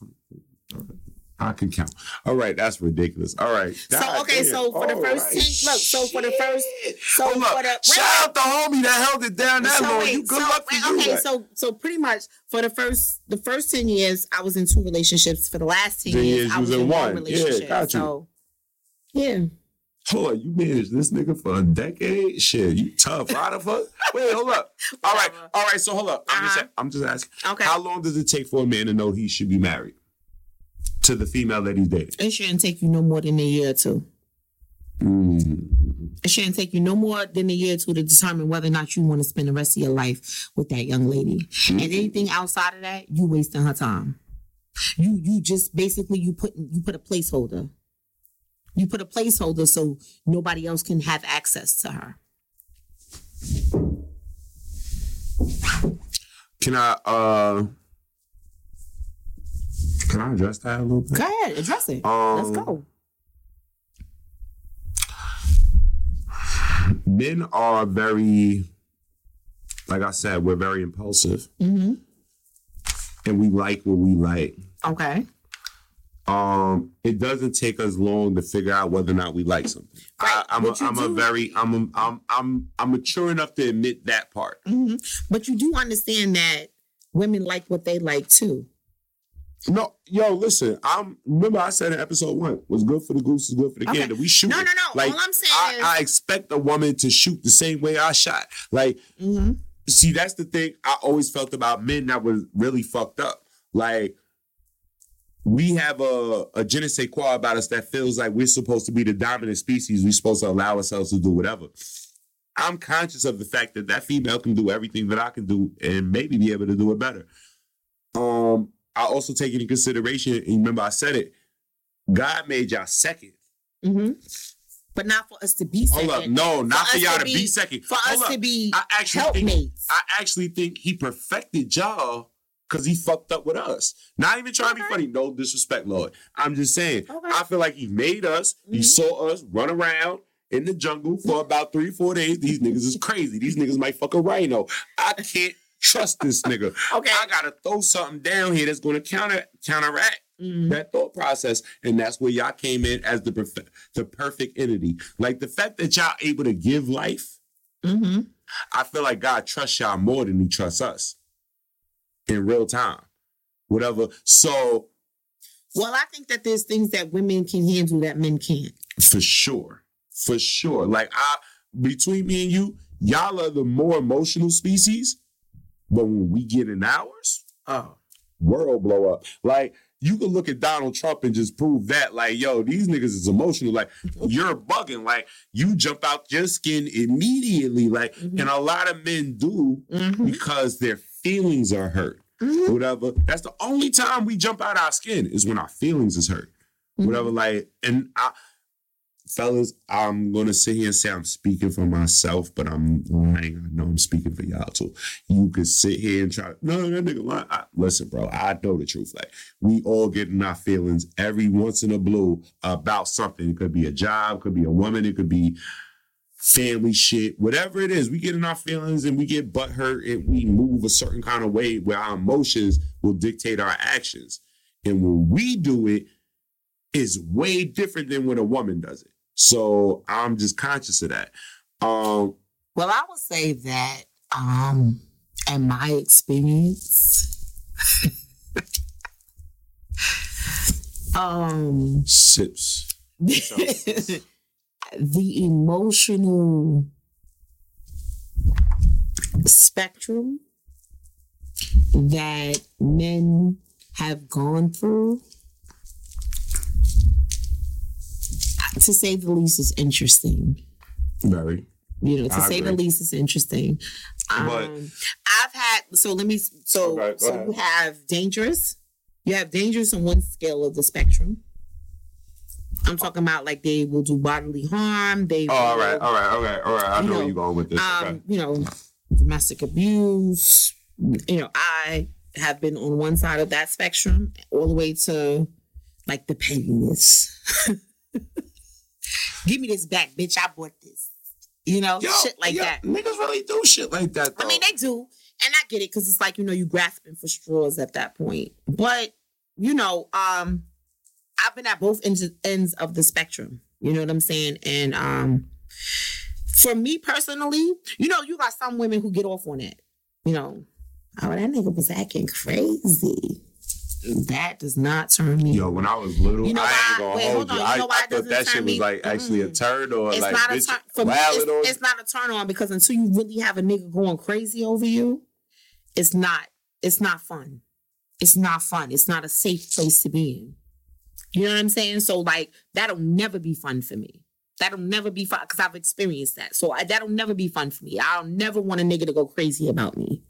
[laughs] I can count. All right, that's ridiculous. All right. So, okay, so for the first 10 look, so for the first- so Hold up. for the- Shout out the homie that held it down that So long. wait, you good so, luck for you. okay, like, so so pretty much for the first the first ten years, I was in two relationships. For the last ten 10 years, years, I was was in one one. Yeah, relationship. got you. So yeah, hold on, you managed this nigga for a decade? Shit, you tough. How the fuck? Wait, hold up. [laughs] All right, all right. So hold up. I'm Uh-huh. just, I'm just asking. okay. How long does it take for a man to know he should be married to the female that he's dating? it shouldn't take you no more than a year or two. Mm. It shouldn't take you no more than a year or two to determine whether or not you want to spend the rest of your life with that young lady. And anything outside of that, you wasting her time. You you just basically you put you put a placeholder. You put a placeholder so nobody else can have access to her. Can I uh can I address that a little bit? Go ahead, address it. Um, Let's go. Men are very like I said, we're very impulsive Mm-hmm. and we like what we like. Okay. Um, it doesn't take us long to figure out whether or not we like something. Right, I, I'm a, I'm a very I'm a, I'm I'm I'm mature enough to admit that part. hmm But you do understand that women like what they like too. No, yo, listen. I'm remember I said in episode one, what's good for the goose is good for the Okay. gander. We shoot. No, no, no. Like All I'm saying I, is, I expect a woman to shoot the same way I shot. Like, hmm see, that's the thing I always felt about men that was really fucked up. Like, we have a, a je ne sais quoi about us that feels like we're supposed to be the dominant species. We're supposed to allow ourselves to do whatever. I'm conscious of the fact that that female can do everything that I can do and maybe be able to do it better. Um, I also take into consideration, and remember I said it, God made y'all second. hmm But not for us to be second. Hold up. No, not for, us y'all to be- be second. For Hold us up. to be I actually think. I actually think he perfected y'all because he fucked up with us. Not even trying to be funny. No disrespect, Lord. I'm just saying. Okay. I feel like he made us. He Mhm. saw us run around in the jungle for about three, four days. These niggas is crazy. These niggas might fuck a rhino. I can't trust this nigga. [laughs] okay. I gotta throw something down here that's gonna counter counteract Mhm. that thought process, and that's where y'all came in as the perf- the perfect entity. Like the fact that y'all able to give life. Mhm. I feel like God trusts y'all more than he trusts us in real time. Whatever. So Well, I think that there's things that women can handle that men can't. for sure. For sure. Like I between me and you, y'all are the more emotional species. But when we get in ours, Oh. world blow up. Like you can look at Donald Trump and just prove that, like, yo, these niggas is emotional. Like, you're bugging. Like, you jump out your skin immediately. Like, Mhm. and a lot of men do Mhm. because their feelings are hurt. Mhm. whatever. That's the only time we jump out our skin is when our feelings is hurt. Mhm. Whatever, like, and I, fellas, I'm gonna sit here and say I'm speaking for myself, but I'm lying. I know I'm speaking for y'all too. You could sit here and try. No, no, that nigga lying. I, listen, bro, I know the truth. Like, we all get in our feelings every once in a blue about something. It could be a job, could be a woman, it could be family shit, whatever it is, we get in our feelings and we get butt hurt and we move a certain kind of way where our emotions will dictate our actions. And when we do it's way different than when a woman does it. So I'm just conscious of that. Um, Well, I would say that, um, in my experience, [laughs] um, sips. [laughs] the emotional spectrum that men have gone through, to say the least, is interesting. Very. You know, to I say the least is interesting. Um, But- I've had so let me so Okay, so ahead. you have dangerous. You have dangerous on one scale of the spectrum. I'm talking about like they will do bodily harm. They Oh, all right, will, all right, all right, all right. I You know, know, where you're going with this. um, okay. you know, domestic abuse. You know, I have been on one side of that spectrum, all the way to like the pettiness. [laughs] Give me this back, bitch. I bought this. You know, Yo, shit like yo, that. Niggas really do shit like that. Though. I mean, they do, and I get it because it's like you know you grasping for straws at that point. But you know, um, I've been at both ends ends of the spectrum. You know what I'm saying? And um, for me personally, you know, you got some women who get off on it. You know, oh that nigga was acting crazy. That does not turn me. Yo, when I was little, You know I why- ain't gonna wait, hold hold on. you. You I, I thought that shit was like actually a Mm-mm. turn or it's like not a turn for me. It's, on it's not a turn on because until you really have a nigga going crazy over you, it's not. It's not fun. It's not fun. It's not a safe place to be in. You know what I'm saying? So like that'll never be fun for me. That'll never be fun because I've experienced that. So I, that'll never be fun for me. I'll never want a nigga to go crazy about me.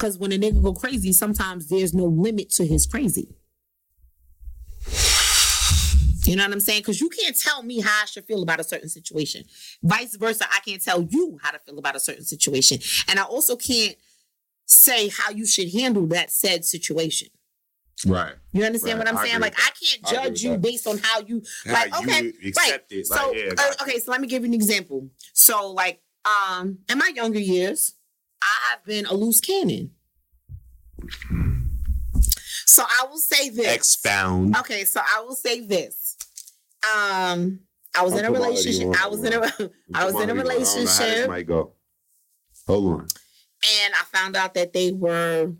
Because when a nigga go crazy, sometimes there's no limit to his crazy. You know what I'm saying? Because you can't tell me how I should feel about a certain situation. Vice versa, I can't tell you how to feel about a certain situation. And I also can't say how you should handle that said situation. Right. You understand Right, what I'm saying? agree Like I can't judge with you that. based on how you like. Okay, accept it. Like, so yeah, uh, okay, so let me give you an example. So like um in my younger years, I've been a loose cannon. So I will say this. Expound. Okay, so I will say this. Um, I was I'll in a put my hoodie relationship. I was in a [laughs] I was in a I don't know how this relationship might go. Hold on. and I found out that they were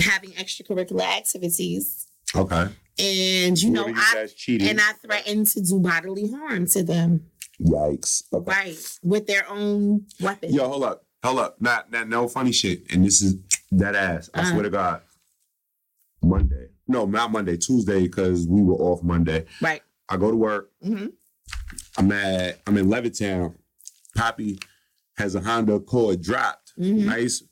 having extracurricular activities. Okay. And you know, What I guys and I threatened to do bodily harm to them. Yikes. Okay. Right. With their own weapon. Yo, hold up. Hold up. Not, not no funny shit. And this is that ass. I Uh-huh. swear to God. Monday. No, not Monday. Tuesday, because we were off Monday. Right. I go to work. hmm I'm at I'm in Levittown. Poppy has a Honda Accord dropped. hmm Nice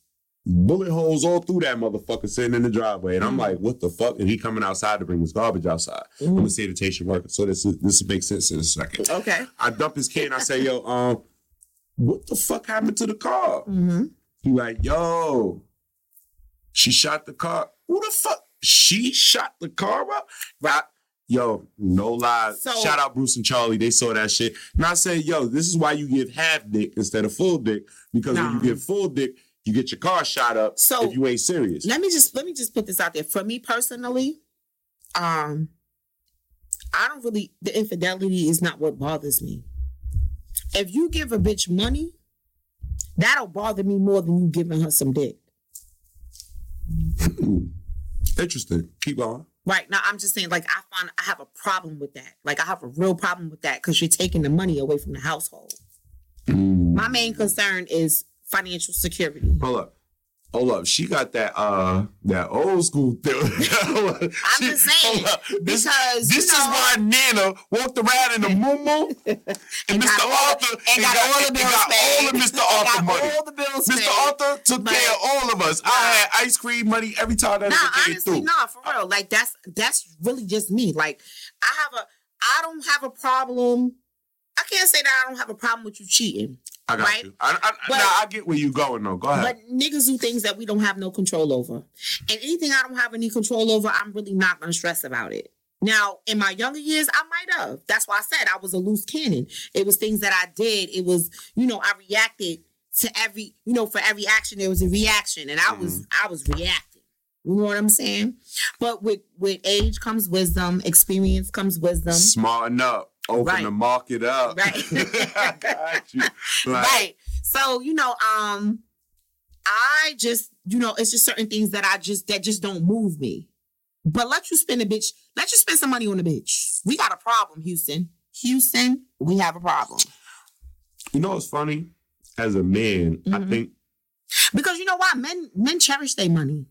bullet holes all through that motherfucker sitting in the driveway. And I'm Mhm. like, what the fuck? And he coming outside to bring his garbage outside. I'm a sanitation worker. So this is, this will make sense in a second. Okay. I dump his kid and I say, yo, um, what the fuck happened to the car? hmm He like, yo, she shot the car. Who the fuck? She shot the car up? Right. Yo, no lie. So- Shout out Bruce and Charlie. They saw that shit. And I say, yo, this is why you give half dick instead of full dick. Because when you Nah. get full dick, you get your car shot up So- if you ain't serious. Let me just let me just put this out there. For me personally, um, I don't really the infidelity is not what bothers me. If you give a bitch money, that'll bother me more than you giving her some dick. Hmm. Interesting. Keep going. Right now, I'm just saying, like I find I have a problem with that. Like I have a real problem with that because you're taking the money away from the household. Hmm. My main concern is financial security. Hold up. Hold up. She got that uh that old school thing. [laughs] I'm just saying, This, because, this is know- why Nana walked around in the moo [laughs] and, And Mr. got Arthur and got all the bills got all of Mr. [laughs] Arthur got money. all the bills Mr. Arthur took But- care of all of us. I had ice cream money every time that Nah, came honestly, through. nah, for real. Like that's that's really just me. Like I have a I don't have a problem. I can't say that I don't have a problem with you cheating. I got right? you. I, I, But- nah, I get where you're going though. Go ahead. But niggas do things that we don't have no control over. And anything I don't have any control over, I'm really not gonna stress about it. Now, in my younger years, I might have. That's why I said I was a loose cannon. It was things that I did. It was, you know, I reacted to every, you know, for every action there was a reaction, and I mm-hmm. was, I was reacting. You know what I'm saying? But with with age comes wisdom, experience comes wisdom. Smarten up. Open Right. the market up. Right. [laughs] I got you. Like, right. So, you know, um, I just, you know, it's just certain things that I just that just don't move me. But let you spend a bitch, let you spend some money on a bitch. We got a problem, Houston. Houston, we have a problem. You know what's funny? As a man, I Mhm. think Because you know why? Men men cherish their money.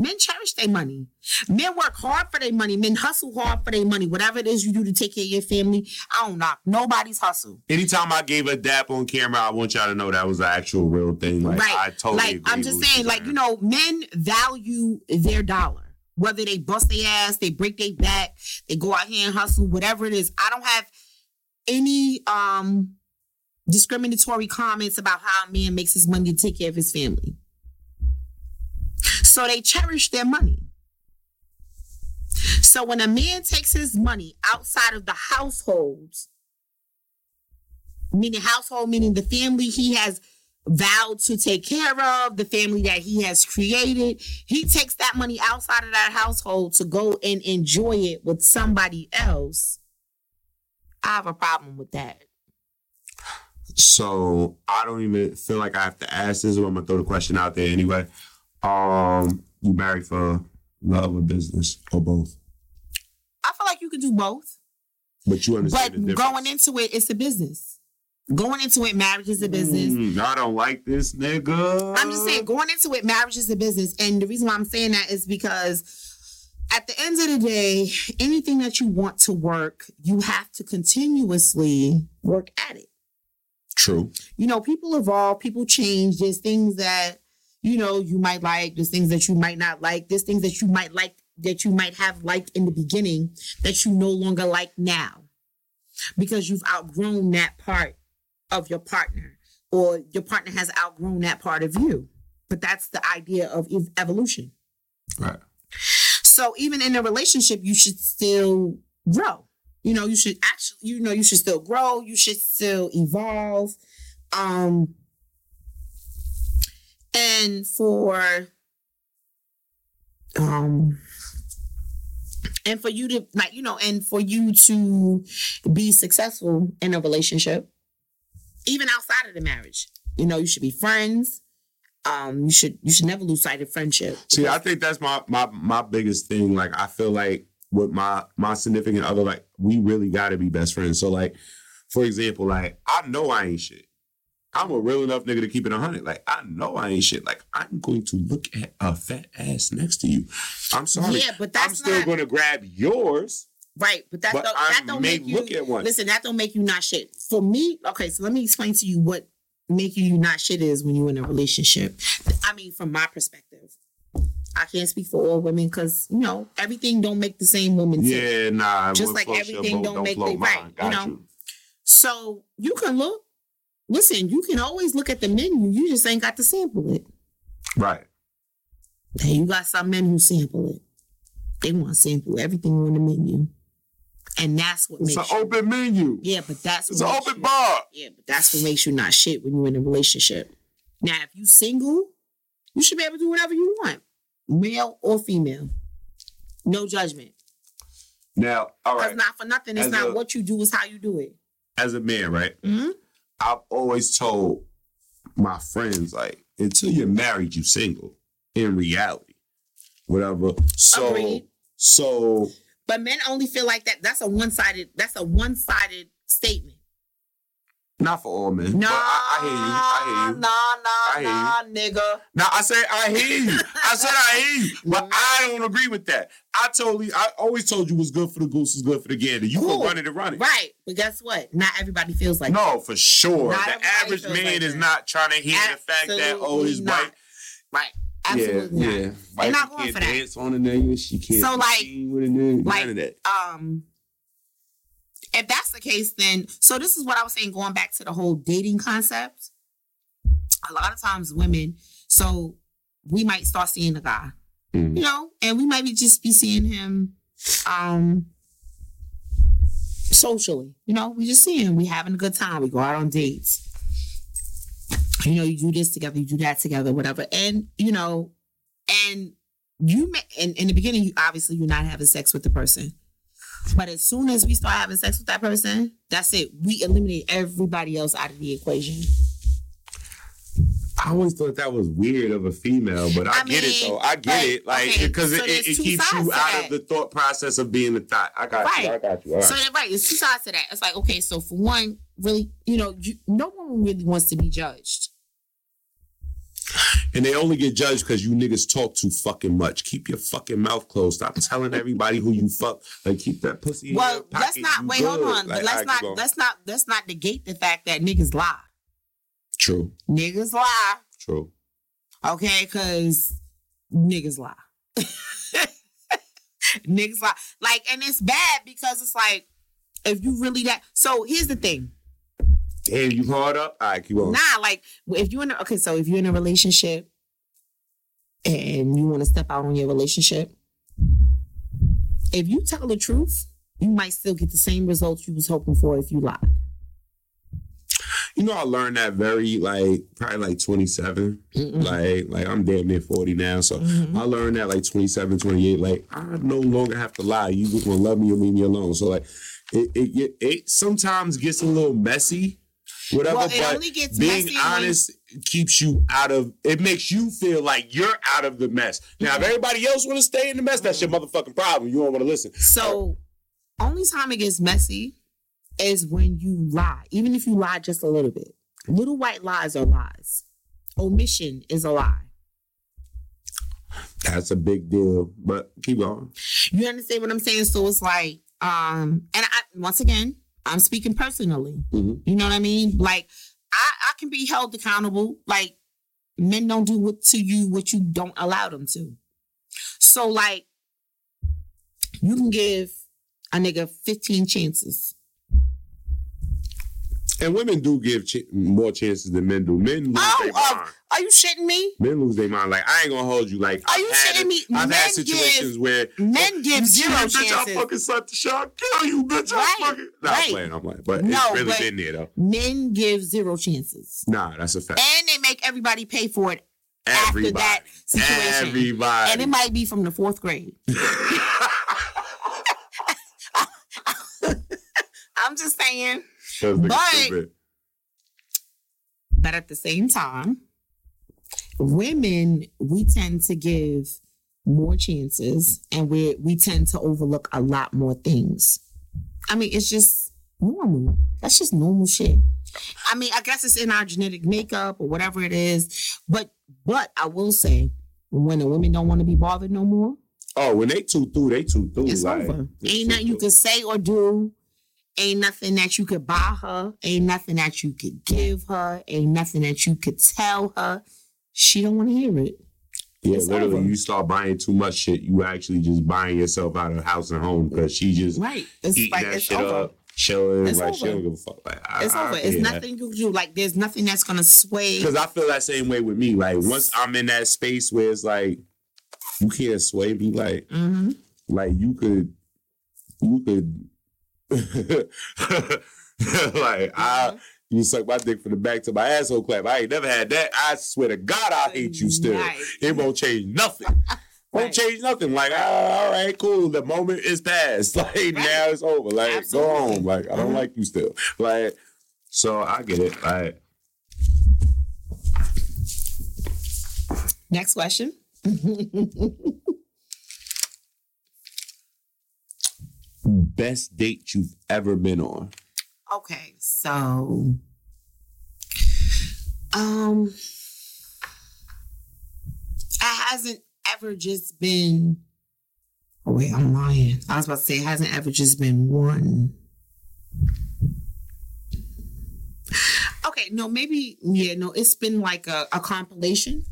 Men cherish their money. Men work hard for their money. Men hustle hard for their money. Whatever it is you do to take care of your family, I don't knock nobody's hustle. anytime I gave a dap on camera, I want y'all to know that was an actual real thing. Like right. I totally like I'm just saying, like, you know, men value their dollar. Whether they bust their ass, they break their back, they go out here and hustle, whatever it is. I don't have any um discriminatory comments about how a man makes his money to take care of his family. So they cherish their money. So when a man takes his money outside of the households, meaning household, meaning the family he has vowed to take care of, the family that he has created, he takes that money outside of that household to go and enjoy it with somebody else. I have a problem with that. So I don't even feel like I have to ask this, but I'm gonna throw the question out there anyway. Um, you married for love or business or both? I feel like you can do both, But you understand but going into it, it's a business. Going into it, marriage is a business. Mm, I don't like this nigga. I'm just saying, going into it, marriage is a business. And the reason why I'm saying that is because at the end of the day, anything that you want to work, you have to continuously work at it. True. You know, people evolve, people change. There's things that, you know, you might like, there's things that you might not like, there's things that you might like that you might have liked in the beginning that you no longer like now because you've outgrown that part of your partner or your partner has outgrown that part of you. But that's the idea of ev- evolution. Right. So even in a relationship, you should still grow. You know, you should actually, you know, you should still grow. You should still evolve. Um, and for, um, and for you to like, you know, and for you to be successful in a relationship, even outside of the marriage, you know, you should be friends. Um, you should you should never lose sight of friendship. See, I think that's my my my biggest thing. Like, I feel like with my my significant other, like, we really got to be best friends. So, like, for example, like, I know I ain't shit. I'm a real enough nigga to keep it hundred. Like, I know I ain't shit. Like, I'm going to look at a fat ass next to you. I'm sorry. Yeah, but that's I'm still not- going to grab yours, Right, but that but don't, that don't make you look at one. listen. That don't make you not shit. For me, okay. So let me explain to you what making you not shit is when you're in a relationship. I mean, from my perspective, I can't speak for all women because you know everything don't make the same woman. Yeah, nah. Just like everything don't make float the- right, you know? you. So you can look. Listen, you can always look at the menu. You just ain't got to sample it. Right. Hey, you got some men who sample it. They want to sample everything on the menu, and that's what It's makes an you- open menu. Yeah, but that's It's an open you- bar. Yeah, but that's what makes you not shit when you're in a relationship. Now, if you single, you should be able to do whatever you want, male or female. No judgment. Now, all right. Because not for nothing, it's As not a- what you do, it's how you do it. As a man, right? Mhm. I've always told my friends, like, until you're married, you single. In reality, whatever. So, Agreed. so But men only feel like that. That's a one-sided. That's a one-sided statement. Not for all men. Nah, I, I hear you. I hear you. Nah, nah, I nah, hear you. nah, nigga. Now I say I hear you. I said I hear you, [laughs] but I don't agree with that. I totally, I always told you what's good for the goose is good for the gander. You Cool. can run it and run it. Right, but guess what? Not everybody feels like no, for sure. Not the average man like is that. not trying to hear the fact that oh his Absolutely not. wife, Right. Absolutely yeah, not. yeah, wife not going for that. dance on a nigga. She can't. So, like- with a nigga. like- none of that. um if that's the case then so this is what i was saying going back to the whole dating concept. A lot of times women so we might start seeing a guy Mhm. you know and we might be just be seeing him um socially you know we just see him we having a good time we go out on dates. You know you do this together you do that together whatever and you know and you may in, in the beginning you obviously you're not having sex with the person but as soon as we start having sex with that person that's it we eliminate everybody else out of the equation I always thought that was weird of a female, but I, I get it mean, though. I get it, like okay, because so it, it, it keeps you out of the thought process of being the thought. I got you. I got you. All right. So then, right, it's two sides to that. It's like, okay, so for one, really, you know, you, no one really wants to be judged. And they only get judged because you niggas talk too fucking much. Keep your fucking mouth closed. Stop telling everybody who you fuck. Like keep that pussy. in Well, let's not You wait. Hold on, Like, but let's not let's not let's not negate the fact that niggas lie. True. Niggas lie, True. okay? Because niggas lie. [laughs] niggas lie. Like, and it's bad because it's like if you really that. So here's the thing. Damn, you hard up. All right, keep on. Nah, like if you're in a, okay, so if you're in a relationship and you want to step out on your relationship, if you tell the truth, you might still get the same results you was hoping for if you lied. You know, I learned that very like probably like 27. Mm-mm. Like, like I'm damn near 40 now. So Mhm. I learned that like 27, 28. Like, I no longer have to lie. You just gonna love me or leave me alone. So like it it, it, it sometimes gets a little messy. Whatever, Well, it but only gets being messy when- honest keeps you out of it makes you feel like you're out of the mess. Now, Mm-hmm. if everybody else want to stay in the mess, that's your motherfucking problem. You don't want to listen. So, only time it gets messy is when you lie, even if you lie just a little bit. Little white lies are lies. Omission is a lie. That's a big deal. But keep going. You understand what I'm saying? So it's like, um, and I once again, I'm speaking personally. Mhm. You know what I mean? Like, I, I can be held accountable. Like, men don't do what to you what you don't allow them to. So, like, You can give a nigga 15 chances. And women do give ch- more chances than men do. Men lose Oh, their uh. Are you shitting me? Men lose their mind. Like I ain't gonna hold you. Like Are I've you shitting it- me? I've Men had situations where Men give zero bitch, I chances. fucking suck the shot. I'll kill you, bitch. Right, I fucking. Nah, right. I'm playing. I'm playing. But No, it's really but- been there though. Men give zero chances. Nah, that's a fact. And they make everybody pay for it after Everybody. that situation. Everybody. And it might be from the fourth grade. [laughs] [laughs] I'm just saying. But- But at the same time, women, we tend to give more chances and we we tend to overlook a lot more things. I mean, it's just normal. That's just normal shit. I mean, I guess it's in our genetic makeup or whatever it is. But but I will say, when the women don't want to be bothered no more, Oh, when they too through, they too through. it's like, over. Ain't nothing you can say or do. Ain't nothing that you could buy her. Ain't nothing that you could give her. Ain't nothing that you could tell her. She don't want to hear it. Yeah, it's literally, over. you start buying too much shit. You actually just buying yourself out of house and home because she just Right. It's eating like that it's shit over. up, chilling. It's like she don't give a fuck. Like I, It's I over. can It's that. nothing you do. Like there's nothing that's gonna sway. Because I feel that same way with me. Like once I'm in that space where it's like you can't sway me, like hmm like you could, you could, [laughs] like I. You suck my dick from the back to my asshole clap. I ain't never had that. I swear to God, I hate you still. Right. It won't change nothing. [laughs] Won't Right. change nothing. Like, ah, all right, cool. The moment is past. [laughs] Like now it's over. Like, Absolutely. go home. Like, I don't Mhm. like you still. Like, so I get it. Like, Next question. Best date you've ever been on. Okay, so um it hasn't ever just been oh wait, I'm lying. I was about to say it hasn't ever just been one. Okay, no, maybe yeah, no, it's been like a, a compilation.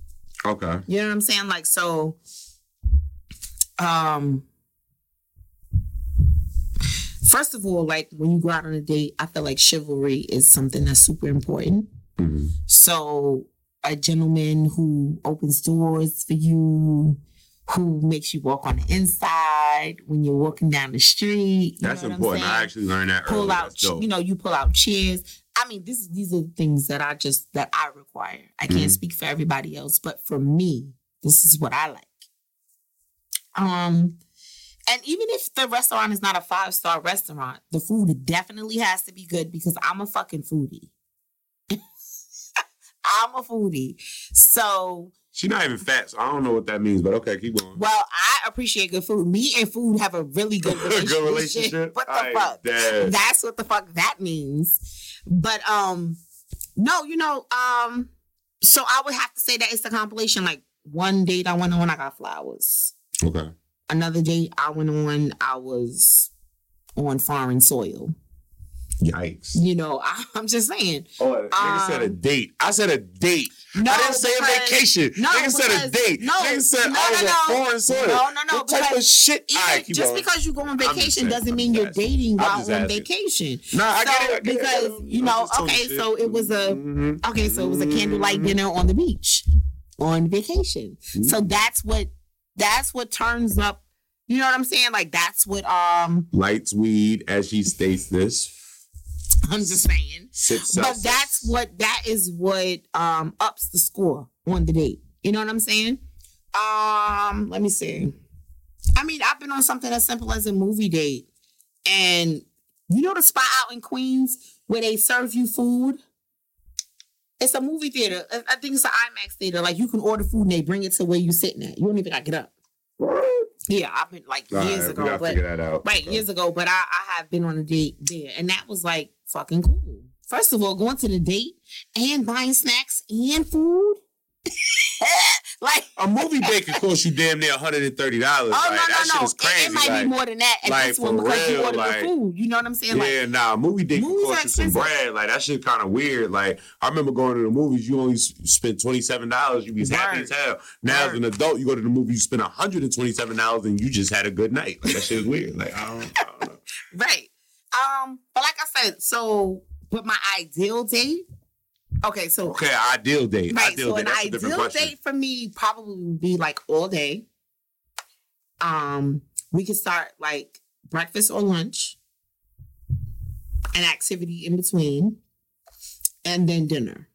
Okay. You know what I'm saying? Like so um first of all, like when you go out on a date, I feel like chivalry is something that's super important. Mhm. So a gentleman who opens doors for you, who makes you walk on the inside when you're walking down the street. you That's know what I'm important. I actually learned that pull early. out, you know, you pull out chairs. I mean, this these are the things that I just that I require. I can't Mhm. speak for everybody else, but for me, this is what I like. Um, and even if the restaurant is not a five star restaurant, the food definitely has to be good because I'm a fucking foodie. [laughs] I'm a foodie, so She's not even fat, so I don't know what that means, but okay, keep going. well, I appreciate good food. Me and food have a really [laughs] good relationship. Good relationship. What the Aight, fuck? dead. That's what the fuck that means. But um, no, you know, um, so I would have to say that it's a compilation. Like one date I went on, I got flowers. Okay. Another date I went on, I was on foreign soil. Yikes. You know, I, [laughs] I'm just saying. Oh, nigga said a Um, date. I said a date. No, I didn't say a vacation. no, nigga said a date. no, nigga said no, I was no, on no. foreign soil. No, no, no, What type of shit? Even, All right, keep just going. because you go on vacation saying, doesn't I'm mean you're asking. dating while on asking. vacation. Nah, I So, get it. I get because, I'm you know, just talking okay, shit. so it was a- Mhm. Okay, so it was a candlelight Mhm. dinner on the beach, on vacation. So that's what that's what turns up. You know what I'm saying? Like that's what um Lights weed, as she states this. I'm just saying. But that's what that is what um ups the score on the date. You know what I'm saying? Um, let me see. I mean, I've been on something as simple as a movie date, and you know the spot out in Queens where they serve you food. It's a movie theater. I think it's an IMAX theater. Like you can order food and they bring it to where you sitting at. You don't even got to get up. Yeah, I've been like All years right, ago, but that out. Right, years ago, but I, I have been on a date there, and that was like fucking cool. First of all, going to the date and buying snacks and food. [laughs] [laughs] Like a movie date could cost you damn near one hundred and thirty dollars. Oh like, no, that no, shit no! is crazy. It, it might like, be more than that at like, this one for because you real, ordered like- the food. You know what I'm saying? yeah, nah, movie date could cost you some bread. Like that shit kind of weird. Like I remember going to the movies, you only spent twenty seven dollars. You'd be happy as hell. Now as an adult, you go to the movie, you spend one hundred and twenty seven dollars, and you just had a good night. Like that shit is weird. Like I don't, I don't know. [laughs] Right. Um, but like I said, so but my ideal date. Okay, so Okay, ideal date. right, ideal so date. an That's ideal date for me probably would be like all day. Um, we could start like breakfast or lunch, an activity in between, and then dinner.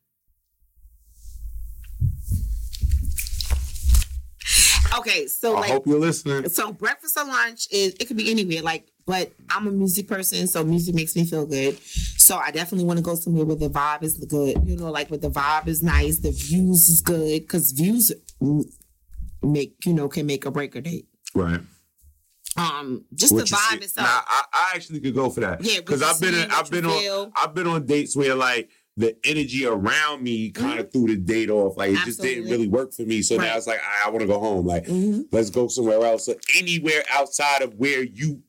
Okay, so I like hope you're listening. so breakfast or lunch is it could be anywhere, like, but I'm a music person, so music makes me feel good. So I definitely want to go somewhere where the vibe is good, you know, like where the vibe is nice, the views is good, because views make you know can make or break a date. Right. Um, just the vibe see- itself. Nah, I, I actually could go for that. Yeah, because I've been in, I've been on feel. I've been on dates where like the energy around me kind of threw the date off. Like it just didn't really work for me. So Right. now it's like I, I want to go home. Like Mhm. let's go somewhere else, or anywhere outside of where you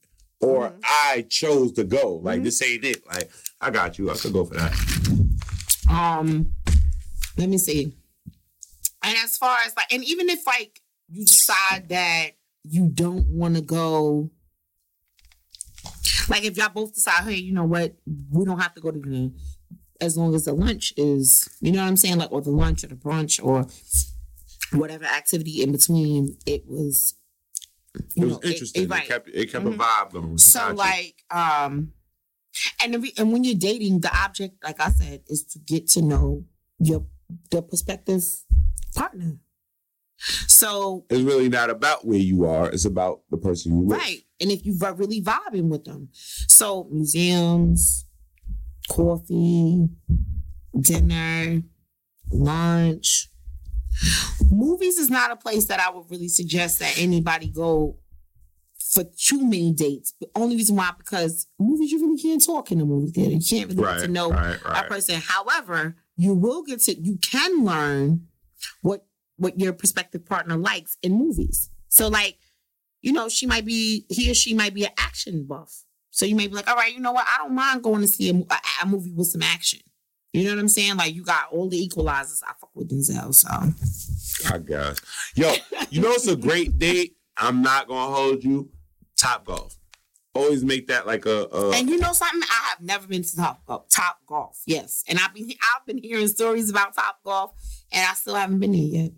or Mhm. I chose to go. Like Mhm. this ain't it. Like I got you. I could go for that. Um, let me see. And as far as like, and even if like you decide that you don't want to go, like if y'all both decide, hey, you know what, we don't have to go to the as long as the lunch is, you know what I'm saying, like or the lunch or the brunch or whatever activity in between. It was, It was know, interesting. It, right. kept it kept Mhm. a vibe going. So you. like um and and when you're dating, the object, like I said, is to get to know your the prospective partner. So it's really not about where you are. It's about the person you with. right, and if you are really vibing with them, so museums, coffee, dinner, lunch. Movies is not a place that I would really suggest that anybody go for too many dates. The only reason why because movies you really can't talk in a movie theater. You can't really Right. get to know right. a person. However, you will get to you can learn what what your prospective partner likes in movies. So like, you know, she might be he or she might be an action buff. So you may be like, all right, you know what? I don't mind going to see a, a, a movie with some action. You know what I'm saying? Like you got all the equalizers. I fuck with Denzel, so I guess. Yo, you know it's a great date. I'm not gonna hold you. Top golf. Always make that like a. a And you know something? I have never been to Top Golf. Top Golf, yes. And I've been I've been hearing stories about Top Golf, and I still haven't been there yet.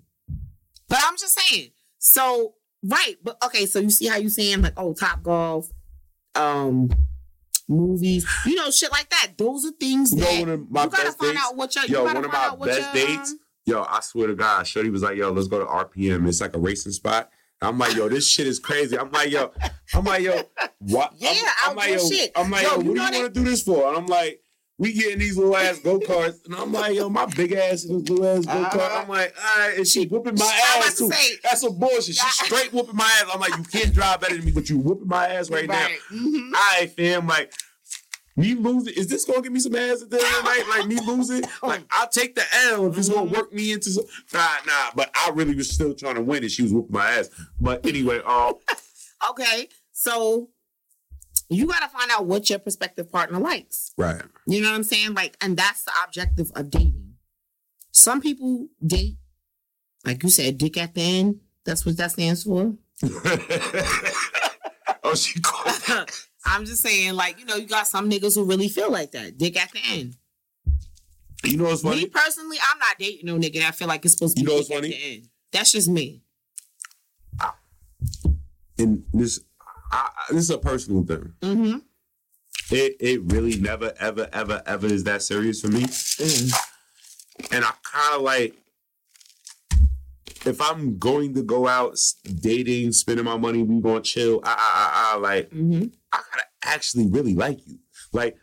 But I'm just saying. So right, but okay. So you see how you saying like, oh, Top Golf, um, movies, you know, shit like that. Those are things you that know my you gotta find dates. out what your Yo, you one of my best your, dates. um, Yo, I swear to God, Shorty was like, "Yo, let's go to RPM. It's like a racing spot." I'm like, "Yo, this shit is crazy." I'm like, "Yo," I'm like, "Yo, what?" [laughs] Yeah, I'm, I'm like, "Yo," shit. I'm like, Yo, "Yo, what do you want to do this for?" And I'm like. We getting these little ass go karts, and I'm like, yo, my big ass in this little ass go kart. Uh-huh. I'm like, all right, and she whooping my ass to too. say- That's some bullshit. She's straight whooping my ass. I'm like, you can't drive better than me, but you whooping my ass right, now. Mhm. I fam, like me losing. Is this gonna give me some ass at the end of the night? Like me losing? [laughs] Like I'll take the L if it's gonna work me into some. Nah, nah. But I really was still trying to win, and she was whooping my ass. But anyway, um, [laughs] Okay, so you gotta find out what your prospective partner likes. right. You know what I'm saying? Like, and that's the objective of dating. Some people date, like you said, dick at the end. That's what that stands for. [laughs] oh, she called. [laughs] I'm just saying, like, you know, you got some niggas who really feel like that. Dick at the end. You know what's funny? Me personally, I'm not dating no nigga that feel like it's supposed to You be know what's dick at funny? the end. That's just me. And this, I, this is a personal thing. Mm-hmm. It it really never ever ever ever is that serious for me. and I kind of like if I'm going to go out dating, spending my money, we gonna chill. I, I, I, I like Mm-hmm. I gotta actually really like you. Like,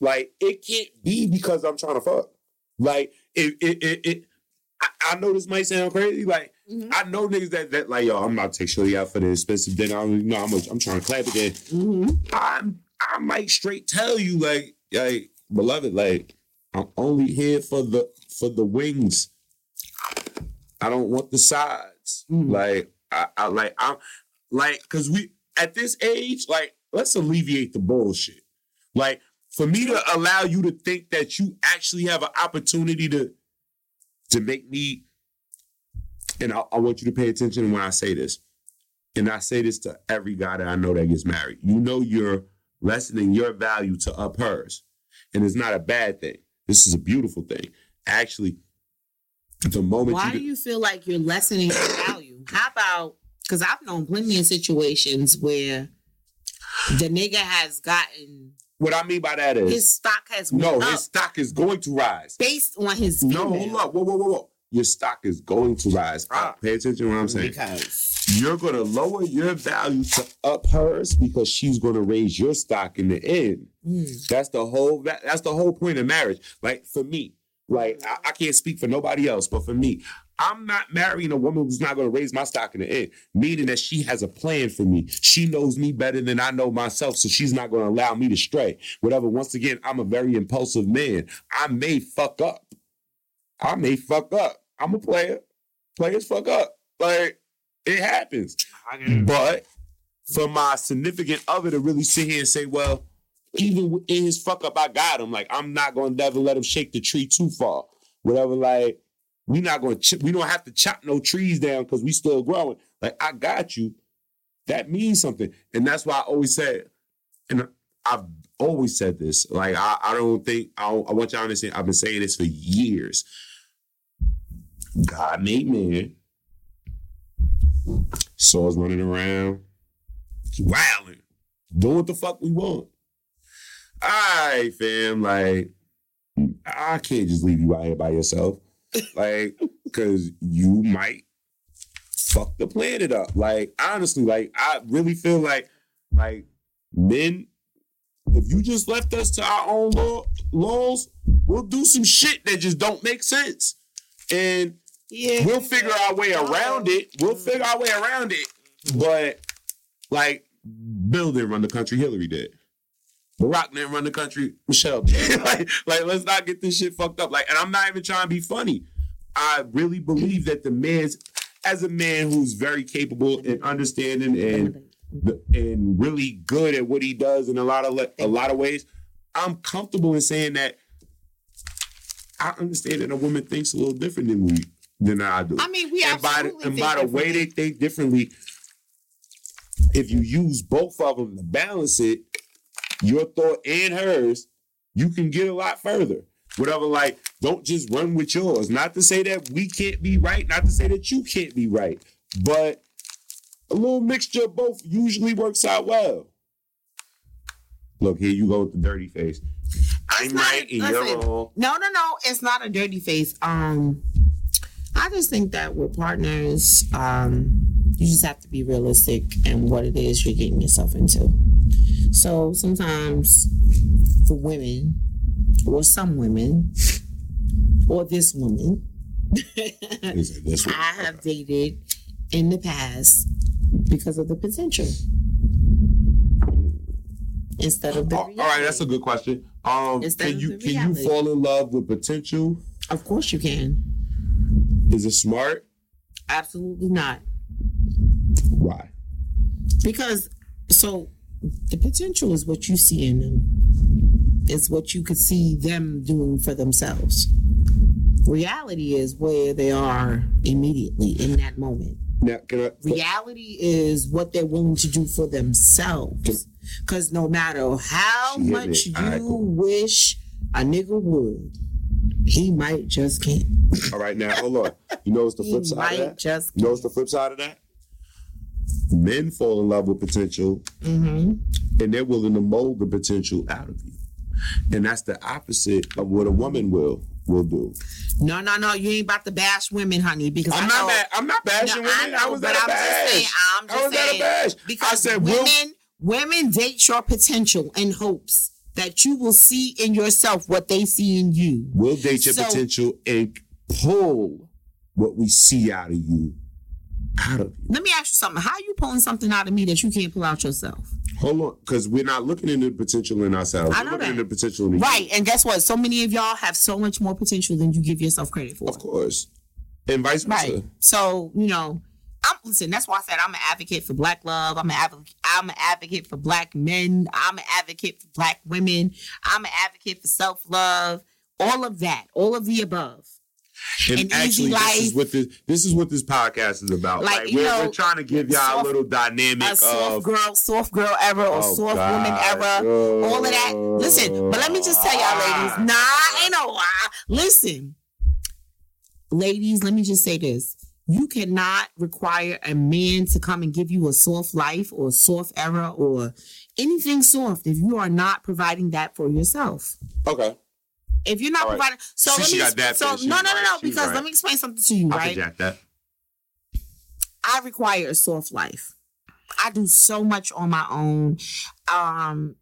like it can't be because I'm trying to fuck. Like it, it, it, it I, I know this might sound crazy. Like Mm-hmm. I know niggas that that like yo, I'm not take Shorty out for the expensive dinner. I'm, you know, I'm, I'm trying to clap again. Mm-hmm. I'm I might straight tell you like like beloved like I'm only here for the for the wings. I don't want the sides. Mm. Like I, I like I'm like because we at this age, like let's alleviate the bullshit. Like for me to allow you to think that you actually have an opportunity to to make me, and I, I want you to pay attention when I say this, and I say this to every guy that I know that gets married. You know you're lessening your value to up hers, and it's not a bad thing. This is a beautiful thing. Actually, the moment Why you do you feel like you're lessening your value? How about because I've known plenty of situations where the nigga has gotten what I mean by that is his stock has no, up his stock is going to rise. based on his No, hold up. Whoa, whoa, whoa, whoa. Your stock is going to rise. Ah. Pay attention to what I'm saying. because You're going to lower your value to up hers because she's going to raise your stock in the end. Mm. That's the whole. that- That's the whole point of marriage. Like for me, like I, I can't speak for nobody else, but for me, I'm not marrying a woman who's not going to raise my stock in the end. Meaning that she has a plan for me. She knows me better than I know myself, so she's not going to allow me to stray. Whatever. Once again, I'm a very impulsive man. I may fuck up. I may fuck up. I'm a player. Players fuck up. Like it happens. But for my significant other to really sit here and say, well, even in his fuck up, I got him. Like, I'm not to never let him shake the tree too far. Whatever, like, we not to, ch- we don't have to chop no trees down because we still growing. Like, I got you. That means something. And that's why I always said, and I've always said this. Like, I, I don't think, I, I want y'all to understand, I've been saying this for years. God made man. Saw us running around, wilding, doing what the fuck we want. All right, fam. Like, I can't just leave you out here by yourself. [laughs] Like, cause you might fuck the planet up. Like, honestly, like, I really feel like, like, men, if you just left us to our own law, laws, we'll do some shit that just don't make sense. And yeah, we'll figure our way oh. around it. We'll mm-hmm. figure our way around it. But like Bill didn't run the country, Hillary did. Barack didn't run the country, Michelle did. [laughs] like, like, let's not get this shit fucked up. Like, and I'm not even trying to be funny. I really believe that the man's as a man who's very capable and understanding and and really good at what he does in a lot of le- a lot of ways, I'm comfortable in saying that I understand that a woman thinks a little different than we than I do. I mean, we and by the, and by the way they think differently, if you use both of them to balance it, your thought and hers, you can get a lot further. Whatever, like, don't just run with yours. Not to say that we can't be right, not to say that you can't be right, but a little mixture of both usually works out well. Look, here you go with the dirty face. I'm not- right and you're wrong. No, no, no. It's not a dirty face. Um, I just think that with partners, um, you just have to be realistic and what it is you're getting yourself into. So sometimes for women, or some women, or this woman, [laughs] this one? I have dated in the past because of the potential. Instead of the Oh, all right, that's a good question. Um, can you can you fall in love with potential? Of course you can. Is it smart? Absolutely not. Why? Because so the potential is what you see in them. It's what you could see them doing for themselves. Reality is where they are immediately in that moment. Now, can I? Reality is what they're willing to do for themselves. Because no matter how much. You wish a nigga would, he might just can't. All right, now hold on. You know what's the flip side of that? just You know what's the flip side of that? Men fall in love with potential, hmm and they're willing to mold the potential out of you, and that's the opposite of what a woman will will do. No, no, no. You ain't about to bash women, honey. Because I'm not know, bad. I'm not bashing No, women. I I, was but at a I'm just bash. saying. I'm just I was at a bash. because I said, women, women date your potential in hopes that you will see in yourself what they see in you. we'll date your So- potential and pull what we see out of you out of you. Let me ask you something. How are you pulling something out of me that you can't pull out yourself? Hold on, because we're not looking into the potential in ourselves. I We're know looking that. into the potential in Right. And guess what? So many of y'all have so much more potential than you give yourself credit for. Of course. and vice versa. Right. So, you know, I'm listen, that's why I said I'm an advocate for black love. I'm an advocate I'm an advocate for black men. I'm an advocate for black women. I'm an advocate for self-love. All of that. All of the above. And, An actually, easy this is what this this is what this podcast is about. Like, Like, we're, know, we're trying to give y'all soft- a little dynamic A soft of girl, soft girl era or Oh, soft woman God. era. all of that. Listen, but let me just tell y'all, ladies. Ah. Nah, ain't no lie. Listen, ladies, let me just say this. You cannot require a man to come and give you a soft life or a soft era or anything soft if you are not providing that for yourself. Okay. If you're not right. providing, so See, let she me. got that so no, no, no, right. no. Because right. let me explain something to you, I right? jack that. I require a soft life. I do so much on my own. Um,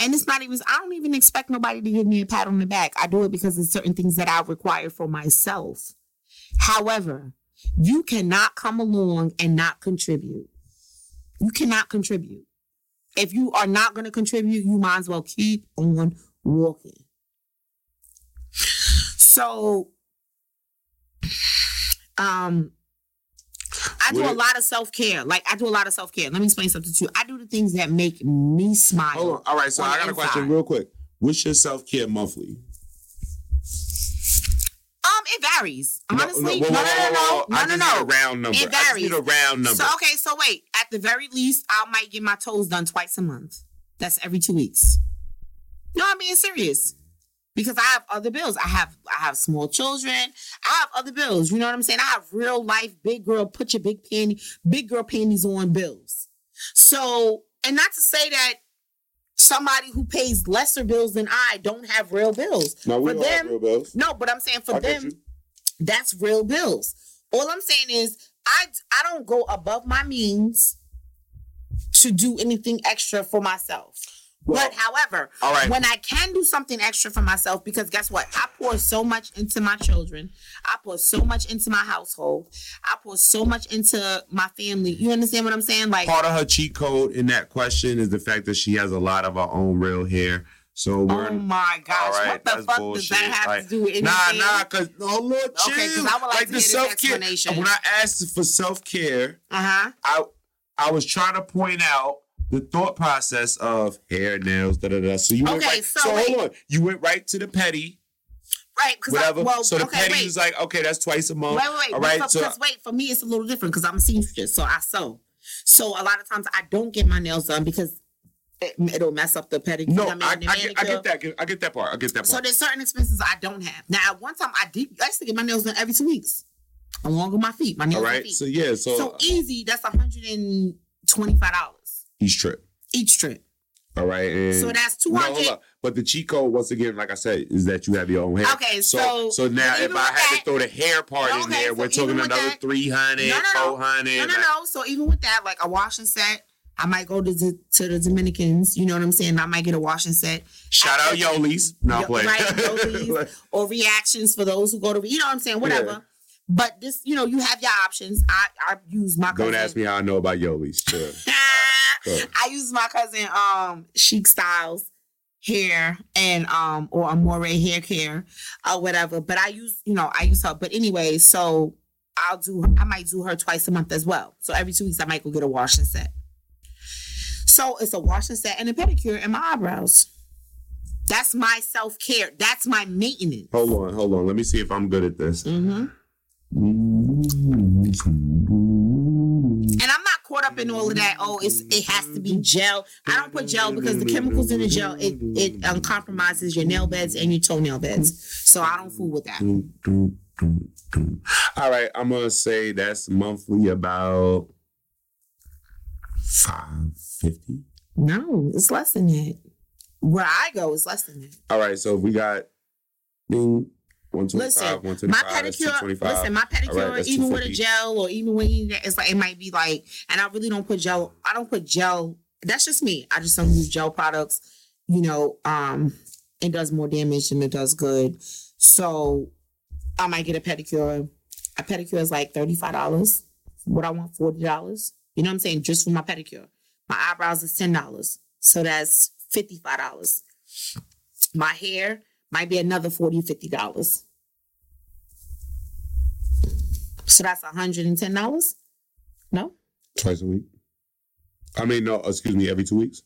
and it's not even, I don't even expect nobody to give me a pat on the back. I do it because there's certain things that I require for myself. However, you cannot come along and not contribute. You cannot contribute. If you are not going to contribute, you might as well keep on walking. So, um, I do a lot of self care. Like I do a lot of self care. Let me explain something to you. I do the things that make me smile. Hold on. All right, so I got a question real quick. What's your self care monthly? Um, it varies. Honestly, no, no, no, no, no, no, round number. It I just need varies. a round number. So okay, so wait. At the very least, I might get my toes done twice a month. That's every two weeks. No, I'm being serious. Because I have other bills. I have I have small children. I have other bills. You know what I'm saying? I have real life big girl, put your big panty, big girl panties on bills. So, and not to say that somebody who pays lesser bills than I don't have real bills. no, we for don't have real bills. No, but I'm saying for I them, that's real bills. All I'm saying is I I don't go above my means to do anything extra for myself. Well, but however, all right. when I can do something extra for myself, because guess what? I pour so much into my children. I pour so much into my household. I pour so much into my family. You understand what I'm saying? Like Part of her cheat code in that question is the fact that she has a lot of her own real hair. So we're Oh my gosh, right, what the fuck bullshit. does that have Like, to do with anything? Nah, nah, cause oh Lord, chill. Okay, 'cause I would like to the self care. explanation. When I asked for self care, Uh-huh. I I was trying to point out the thought process of hair, nails, da da da. So you went right. so So, wait. hold on, you went right to the petty, Right, because whatever. well, so the okay, petty wait. is like, okay, that's twice a month. Wait, wait, wait. All for- so wait, for me, it's a little different because I'm a seamstress, so I sew. So a lot of times I don't get my nails done because it, it'll mess up the pedicure. no, I, mean, I, the I, get, I get that. I get- that part. I get that part. So there's certain expenses I don't have. Now, at one time I did. I used to get my nails done every two weeks, along with my feet. My nails All right. feet. So yeah. So, So, easy. That's 125 dollars each trip. each trip. All right. And So that's No, 200. hold up. But the cheat code, once again, like I said, is that you have your own hair. Okay, so so- so now if I had that- to throw the hair part in there, so we're talking another that- 300, No, no, no. 400. No, no, like- no. So even with that, like a washing set, I might go to the, to the Dominicans. You know what I'm saying? I might get a washing set. Shout out Yolis. No, Yo- playing. right, Yolis. [laughs] or reactions for those who go to you know what I'm saying, whatever. Yeah. But this, you know, you have your options. I I use my cousin. Don't ask me how I know about Yolis. [laughs] I use my cousin um Chic Styles hair and um or Amore hair care or whatever. But I use, you know, I use her. But anyway, so I'll do I might do her twice a month as well. So every two weeks I might go get a wash and set. So it's a wash and set and a pedicure and my eyebrows. That's my self care. That's my maintenance. Hold on, hold on. Let me see if I'm good at this. hmm And I'm not caught up in all of that. Oh, it's it has to be gel. I don't put gel because the chemicals in the gel it it um, compromises your nail beds and your toenail beds. So I don't fool with that. All right, I'm gonna say that's monthly about five fifty. No, it's less than that. Where I go is less than that. All right, so we got ding, Listen, my twenty five, two pedicure. Listen, my pedicure, that's even with a gel or even when you, it's like it might be like, and I really don't put gel. I don't put gel. That's just me. I just don't use gel products. You know, um, it does more damage than it does good. So I might get a pedicure. A pedicure is like thirty five dollars. What I want forty dollars. You know what I'm saying? Just for my pedicure. My eyebrows is ten dollars. So that's fifty five dollars. My hair might be another 40 $50. So that's $110? No? Twice a week. I mean, no, excuse me, every two weeks.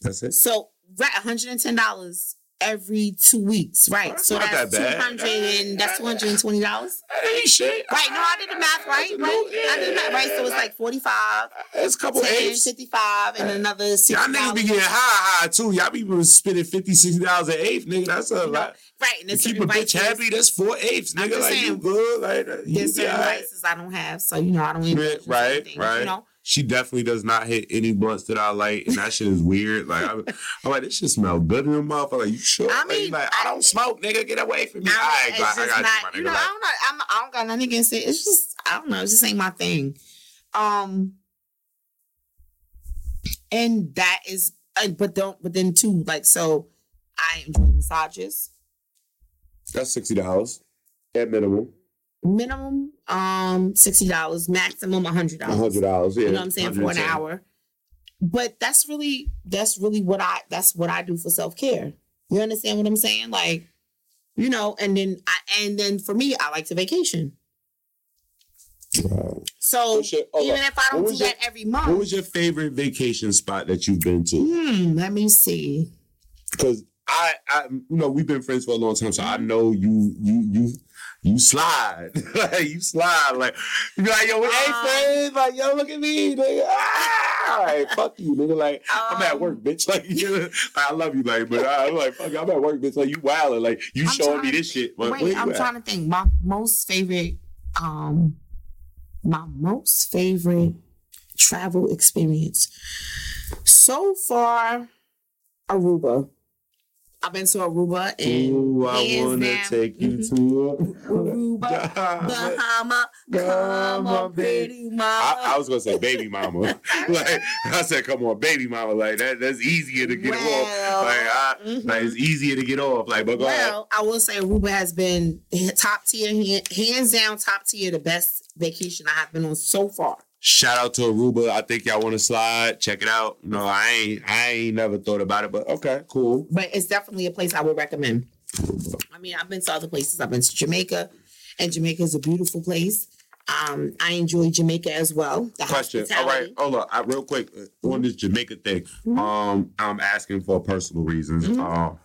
That's it. So, right, $110 every two weeks. Right. That's so that's that two hundred and that's two hundred and twenty dollars. Ain't shit. Right. No, I did the math right. Right. I did the math right. So it's like 45, It's a couple 10, apes. 55, and another Y'all sixty niggas be getting high, high too. Y'all be spending 50 60 dollars an eighth, nigga. That's a lot. right. And keep a bitch happy, that's four I'm nigga. Like, you good. Like, you There's certain vices I don't have, so you know I don't in Right, right. You know. She definitely does not hit any blunts that I like, and that shit is weird. Like, I'm, I'm like, this shit smell good in the motherfucker. Like, you sure? I Like, mean, like, I, I- don't smoke, nigga. Get away from me. I, I, got, I got not, you, you know, nigga. I don't know. I'm, I don't got nothing against it. It's just, I don't know. It just ain't my thing. Um, and that is, but don't, but then too, like, so I enjoy massages. that's sixty dollars at minimum. Minimum, um, sixty dollars. Maximum, a hundred A dollars. hundred dollars. Yeah, You know what I'm saying for an hour. But that's really, that's really what I, that's what I do for self care. You understand what I'm saying? Like, you know, and then I, and then for me, I like to vacation. Wow. So your- even if I don't do your- that every month, What was your favorite vacation spot that you've been to? hmm, let me see. Because I, I, you know, we've been friends for a long time, so I Mhm. know you, you, you, you slide, [laughs] like you slide, like you be like, yo, hey Um, friends, like yo, look at me, nigga. Ah, like, fuck you, nigga. Like I'm at Um, work, bitch. [laughs] Like, you know, I love you, like, but I, I'm like, fuck, you, I'm at work, bitch. Like you wilding, like you I'm showing me this shit. But Wait, I'm at? trying to think. My most favorite, um, my most favorite travel experience so far, Aruba. I've been to Aruba and Ooh, I wanna down. take you Mhm. to Aruba, Bahama, come on, pretty mama. I, I was gonna say baby mama. [laughs] like I said, come on, baby mama. Like that that's easier to get off. Like, I, mhm. like it's easier to get off. Like, but go ahead. Well, I will say Aruba has been top tier, hands down, top tier, the best vacation I have been on so far. Shout out to Aruba. I think y'all want to slide. Check it out. No, I ain't. I ain't never thought about it, but okay, cool. But it's definitely a place I would recommend. I mean, I've been to other places. I've been to Jamaica, and Jamaica is a beautiful place. Um, I enjoy Jamaica as well. The Question. All right, hold on. I, real quick uh, on this Jamaica thing. Mhm. Um, I'm asking for personal reasons. Mhm. Um,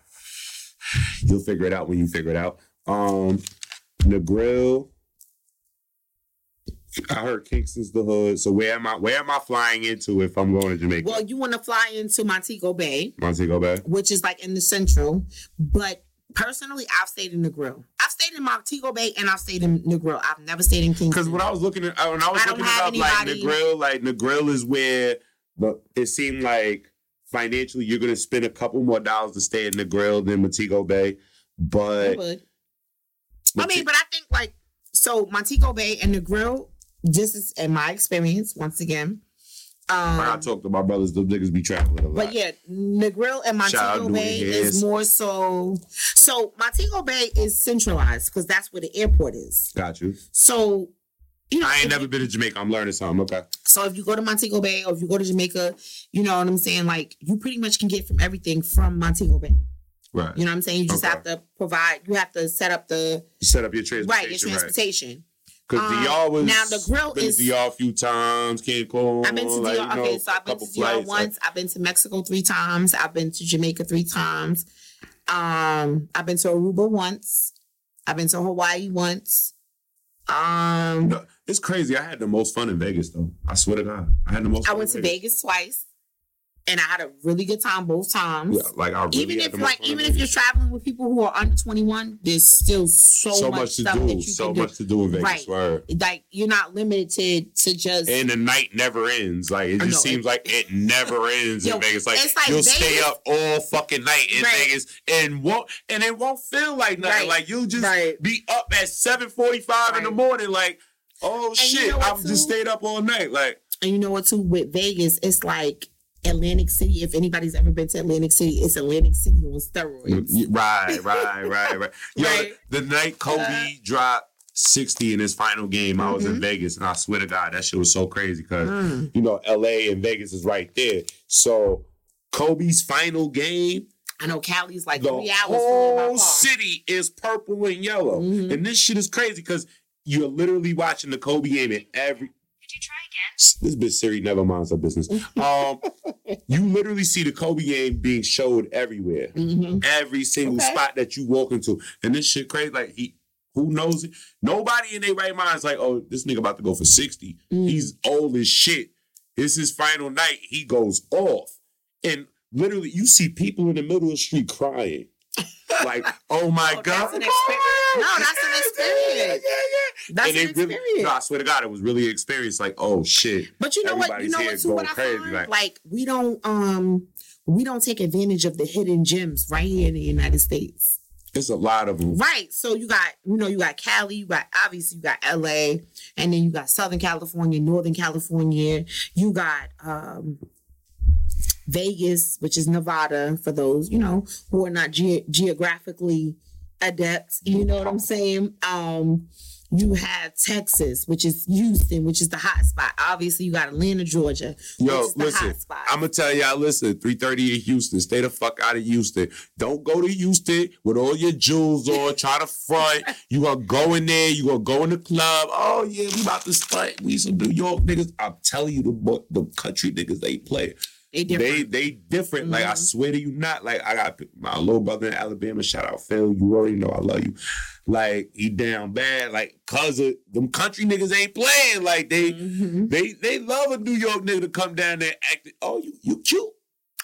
you'll figure it out when you figure it out. Um, Negril. I heard Kingston's the hood. So where am I? Where am I flying into if I'm going to Jamaica? Well, you want to fly into Montego Bay, Montego Bay. which is like in the central. But personally, I've stayed in Negril. I've stayed in Montego Bay and I've stayed in Negril. I've never stayed in Kingston. Because when I was looking at when I was I looking it have up, like Negril, like Negril is where the it seemed like financially you're gonna spend a couple more dollars to stay in Negril than Montego Bay. But. I mean, but I think like so Montego Bay and Negril, just as in my experience, once again. Um, I talk to my brothers, the niggas be traveling a lot. But yeah, Negril and Montego Bay is more so. So Montego Bay is centralized because that's where the airport is. Got you. So you know, I ain't never you- been to Jamaica. I'm learning something. Okay. So if you go to Montego Bay or if you go to Jamaica, you know what I'm saying. Like you pretty much can get from everything from Montego Bay. Right. You know what I'm saying. You just Okay. have to provide. You have to set up the Set up your transportation. right your transportation. Because Um, DR was now Negril been is- to DR a few times. Cancun. I've been to like, DR. know, okay, so I've been to DR flights, like- once. I've been to Mexico three times. I've been to Jamaica three times. Um, I've been to Aruba once. I've been to Hawaii once. Um, No, it's crazy. I had the most fun in Vegas though. I swear to God, I had the most. I went to Vegas twice, and I had a really good time both times. Yeah, like I really even if like even if you're traveling with people who are under 21, there's still so, so much, much to stuff do, that you so can do. much to do in Vegas. Right. Word. Like you're not limited to just And the night never ends. Like it just seems it- like it never [laughs] ends Yo, in Vegas. Like, like you'll stay up all fucking night in Right. Vegas and won't and it won't feel like nothing. Right. Like you'll just Right. be up at seven forty five in the morning. Like oh you shit, know I've just stayed up all night. Like And you know what, too, with Vegas, it's like Atlantic City. If anybody's ever been to Atlantic City, it's Atlantic City on steroids. right, right, right, right. [laughs] Yo, Right. the night Kobe Uh, dropped sixty in his final game, I was in Mhm. Vegas, and I swear to God, that shit was so crazy because Mm. you know LA and Vegas is right there. So Kobe's final game. I know Cali's like the three hours my whole city is purple and yellow. Mhm. And this shit is crazy because you're literally watching the Kobe game in every. Could you try again? This bitch Siri never minds her business. Um, [laughs] you literally see the Kobe game being showed everywhere, Mhm. every single Okay. spot that you walk into, and this shit crazy. Like he, who knows it? Nobody in their right mind is like, oh, this nigga about to go for sixty. Mm. He's old as shit. This is final night. He goes off, and literally, you see people in the middle of the street crying. Like, oh my Oh, god! that's an experience. No, that's an experience. Yeah, yeah, That's and an really, experience. no, I swear to God, it was really an experience. Like, oh shit. But you know what? You know what? Too, what I crazy, find? like- Like, we don't um we don't take advantage of the hidden gems right here in the United States. It's a lot of them. Right. So you got you know you got Cali, you got obviously you got L.A. and then you got Southern California, Northern California. You got um Vegas, which is Nevada, for those you know who are not ge- geographically adept. You know what I'm saying? Um, you have Texas, which is Houston, which is the hot spot. Obviously, you got Atlanta, Georgia, Yo, listen. I'm gonna tell y'all, listen, 330 in Houston. Stay the fuck out of Houston. Don't go to Houston with all your jewels on, [laughs] try to front. You gonna go in there, you gonna go in the club. Oh yeah, we about to stunt. We some New York niggas. I'm telling you, the the country niggas they play. They different. They they different. Like I Mhm. swear to you, not like I got my little brother in Alabama. Shout out Phil. You already know I love you. Like he down bad. Like cause of them country niggas ain't playing. Like they Mhm. they they love a New York nigga to come down there acting. Oh you you cute,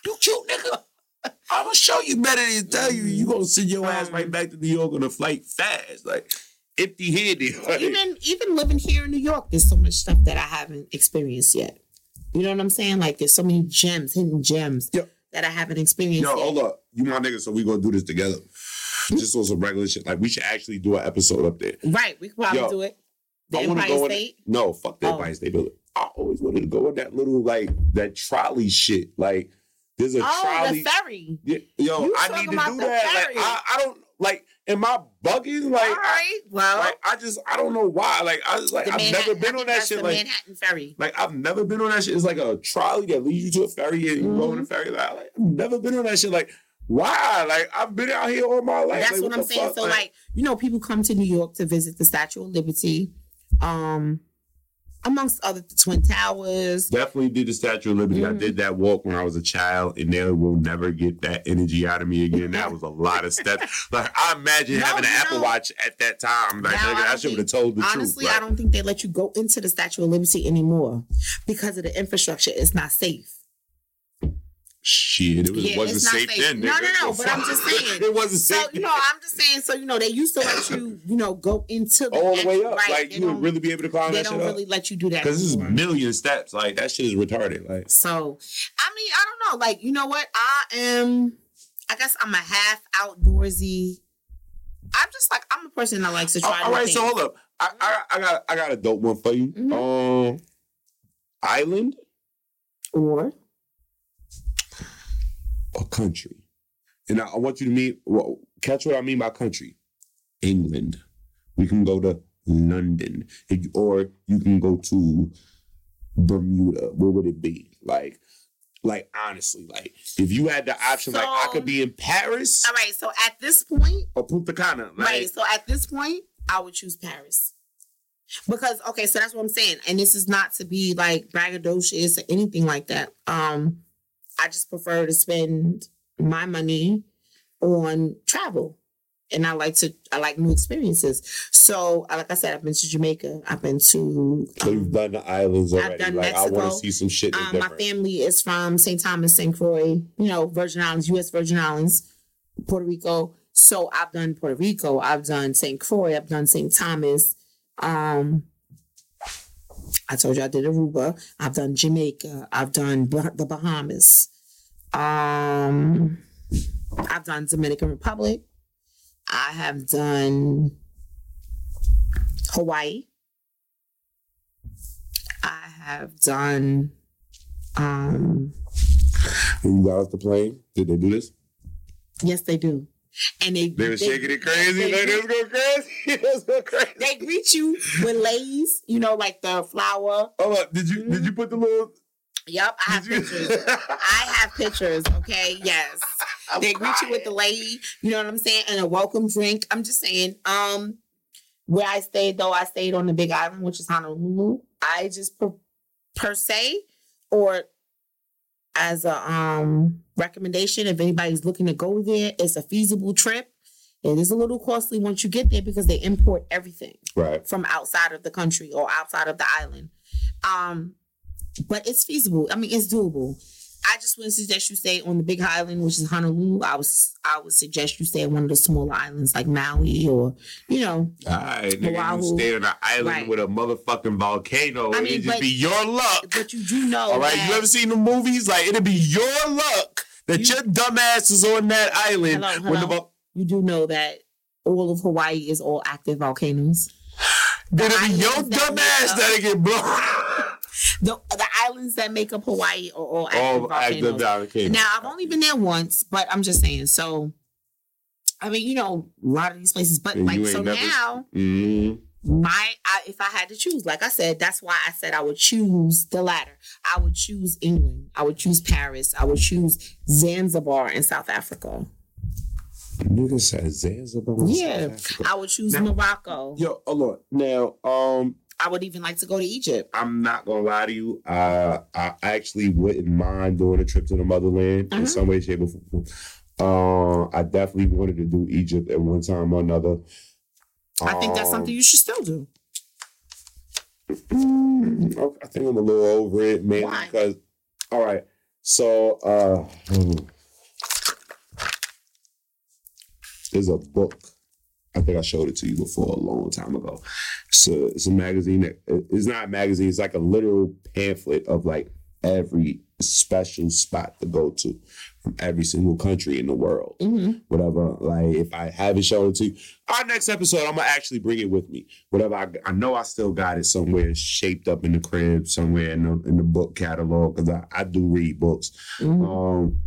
you cute nigga. [laughs] I'm gonna show you better than tell you. You gonna send your ass right back to New York on a flight fast, like empty handed. [laughs] Like, even even living here in New York, there's so much stuff that I haven't experienced yet. You know what I'm saying? Like there's so many gems, hidden gems Yo. that I haven't experienced Yo, yet. hold up. You my nigga, so we gonna do this together. Just on some regular shit. Like we should actually do an episode up there. Right, we could probably Yo, do it. The I Empire go in- State. No, fuck the Oh. Empire State Building. I always wanted to go in that little like that trolley shit. Like there's a Oh, trolley. the ferry. Yeah, yo, You I need to do that. Like. I, I don't like. Am I bugging? Like, All I. Well, like I just I don't know why. Like I was like I've Manhattan- never been on that shit. Like Manhattan Ferry. like I've never been on that shit. It's like a trolley that leads you to a ferry and you go on the ferry. Like, like, I've never been on that shit. Like why? Like I've been out here all my life. That's Like, what I'm saying. fuck? So like, you know, people come to New York to visit the Statue of Liberty, um, amongst other the Twin Towers. Definitely did the Statue of Liberty. I Mhm. did that walk when I was a child, and they will never get that energy out of me again. That was a lot of steps. [laughs] Like I imagine No, having an Apple know- Watch at that time. Like I I should have told the Honestly, truth. I don't think they let you go into the Statue of Liberty anymore because of the infrastructure. It's not safe. Shit, it was, Yeah, wasn't safe, safe. then. No, nigga. no, no, but I'm just saying. [laughs] it wasn't safe. So safe. you know, I'm just saying. So you know, they used to let you, you know, go into the all the way up. Right, like they you would really be able to climb They don't really up. let you do that Because this is million steps. Like that shit is retarded. Like So, I mean, I don't know. Like, you know what? I am. I guess I'm a half outdoorsy. I'm just like I'm a person that likes to try. all new right, so hold up. I, I I got I got a dope one for you. Mhm. Um, island Or or country, and I, I want you to mean well, catch what I mean by country. England. We can go to London, or you can go to Bermuda. Where would it be? Like, like honestly, like if you had the option, like I could be in Paris all right. So at this point, or Punta Cana. Like, right. So at this point, I would choose Paris. Because okay, so that's what I'm saying, and this is not to be like braggadocious or anything like that. Um, I just prefer to spend my money on travel, and I like to I like new experiences. So, uh, like I said, I've been to Jamaica, I've been to So you've um, done the islands I've already. done like I want to see some shit um, my family is from St. Thomas, St. Croix, you know, Virgin Islands, U.S. Virgin Islands, Puerto Rico. So I've done Puerto Rico, I've done St. Croix, I've done St. Thomas. Um, I told you I did Aruba. I've done Jamaica. I've done the Bahamas. Um, I've done Dominican Republic. I have done Hawaii. I have done um When you got off the plane, did they do this? yes they do. And they They were shaking it crazy. they- Like, let's go crazy. [laughs] Let's go crazy. they greet you with leis, you know, like the flower. Oh, up. Did you did you put the little? Yep, I have pictures. I have pictures, okay? Yes. I'm [laughs] They greet you with the crying. lady, you know what I'm saying, and a welcome drink. I'm just saying, um, Where I stayed though, I stayed on the Big Island, which is Honolulu. I just per, per se, or as a um recommendation, if anybody's looking to go there, it's a feasible trip. It is a little costly once you get there because they import everything Right. from outside of the country or outside of the island. Um, but it's feasible. I mean, it's doable. I just wouldn't suggest you stay on the Big Island, which is Honolulu. I was I would suggest you stay on one of the smaller islands like Maui or you know. All right, nigga, you stay on an island Right. with a motherfucking volcano. I mean, it just be your luck. But you do know. All right, you ever seen the movies? Like it'll be your luck that You- your dumbass is on that island Hello, when the hello. you do know that all of Hawaii is all active volcanoes. It'll be your dumbass that dumb make ass up- that'll get blown. The the islands that make up Hawaii are all active All volcanoes. active volcanoes. Now I've only been there once, but I'm just saying. So, I mean, you know, a lot of these places, but And like so never- now, Mhm. my I, if I had to choose, like I said, that's why I said I would choose the latter. I would choose England. I would choose Paris. I would choose Zanzibar in South Africa. Nigga said Zanzibar. Yeah. South I would choose Now- Morocco. Yo, hold on. Now, um, I would even like to go to Egypt. I'm not gonna lie to you. Uh, I actually wouldn't mind doing a trip to the motherland in Mhm. some way, shape, or form. Uh, I definitely wanted to do Egypt at one time or another. I think that's Um, something you should still do. Mm, I think I'm a little over it, Why? because. All right, so uh, hmm. there's a book. I think I showed it to you before a long time ago. So it's a magazine that it's not a magazine. It's like a literal pamphlet of like every special spot to go to from every single country in the world hmm whatever. Like if I haven't shown it to you, our next episode, I'm gonna actually bring it with me. Whatever. I, I know I still got it somewhere shaped up in the crib, somewhere in the in the book catalog because I, I do read books. hmm Um,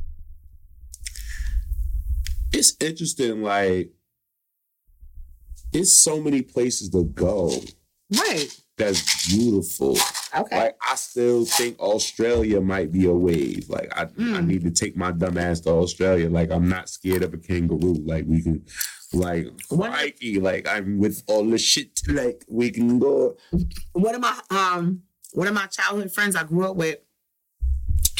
it's interesting. Like it's so many places to go Right. that's beautiful. Okay. Like I still think Australia might be a wave. Like I, I Mm. need to take my dumb ass to Australia. Like I'm not scared of a kangaroo. Like we can, like crikey, like I'm with all the shit. Like we can go. one of my um one of my childhood friends I grew up with,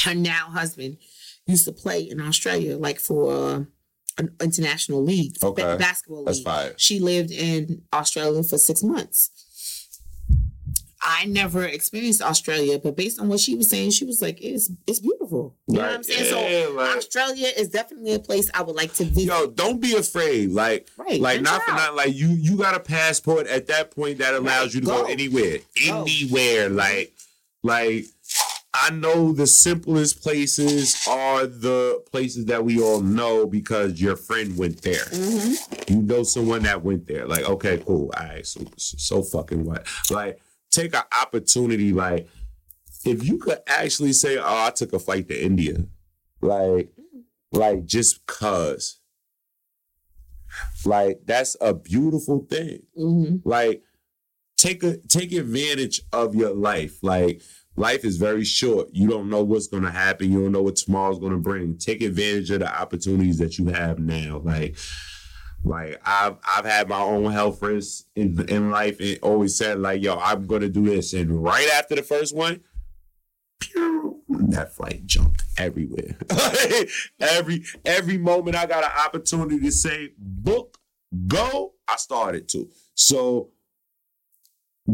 her now husband used to play in Australia, like for uh, an international league, ba- Okay. basketball That's league. fire. She lived in Australia for six months. I never experienced Australia, but based on what she was saying, she was like, "It's it's beautiful." You know what I'm saying? so Yeah, like- Australia is definitely a place I would like to visit. Yo, don't be afraid. Like, right? like not for not like you. You got a passport at that point that allows you to go, go. anywhere, Go. anywhere. Like, like I know the simplest places are the places that we all know because your friend went there. Mhm. You know someone that went there. Like, okay, cool. All right, so so fucking what? Like, take an opportunity. Like, if you could actually say, "Oh, I took a flight to India," like, like just cause. Like that's a beautiful thing. Mhm. Like take a take advantage of your life. Like life is very short. You don't know what's gonna happen. You don't know what tomorrow's gonna bring. Take advantage of the opportunities that you have now. Like like I've I've had my own health risks in in life and always said like yo I'm gonna do this and right after the first one pew, that flight jumped everywhere. [laughs] every every moment I got an opportunity to say book go I started to. So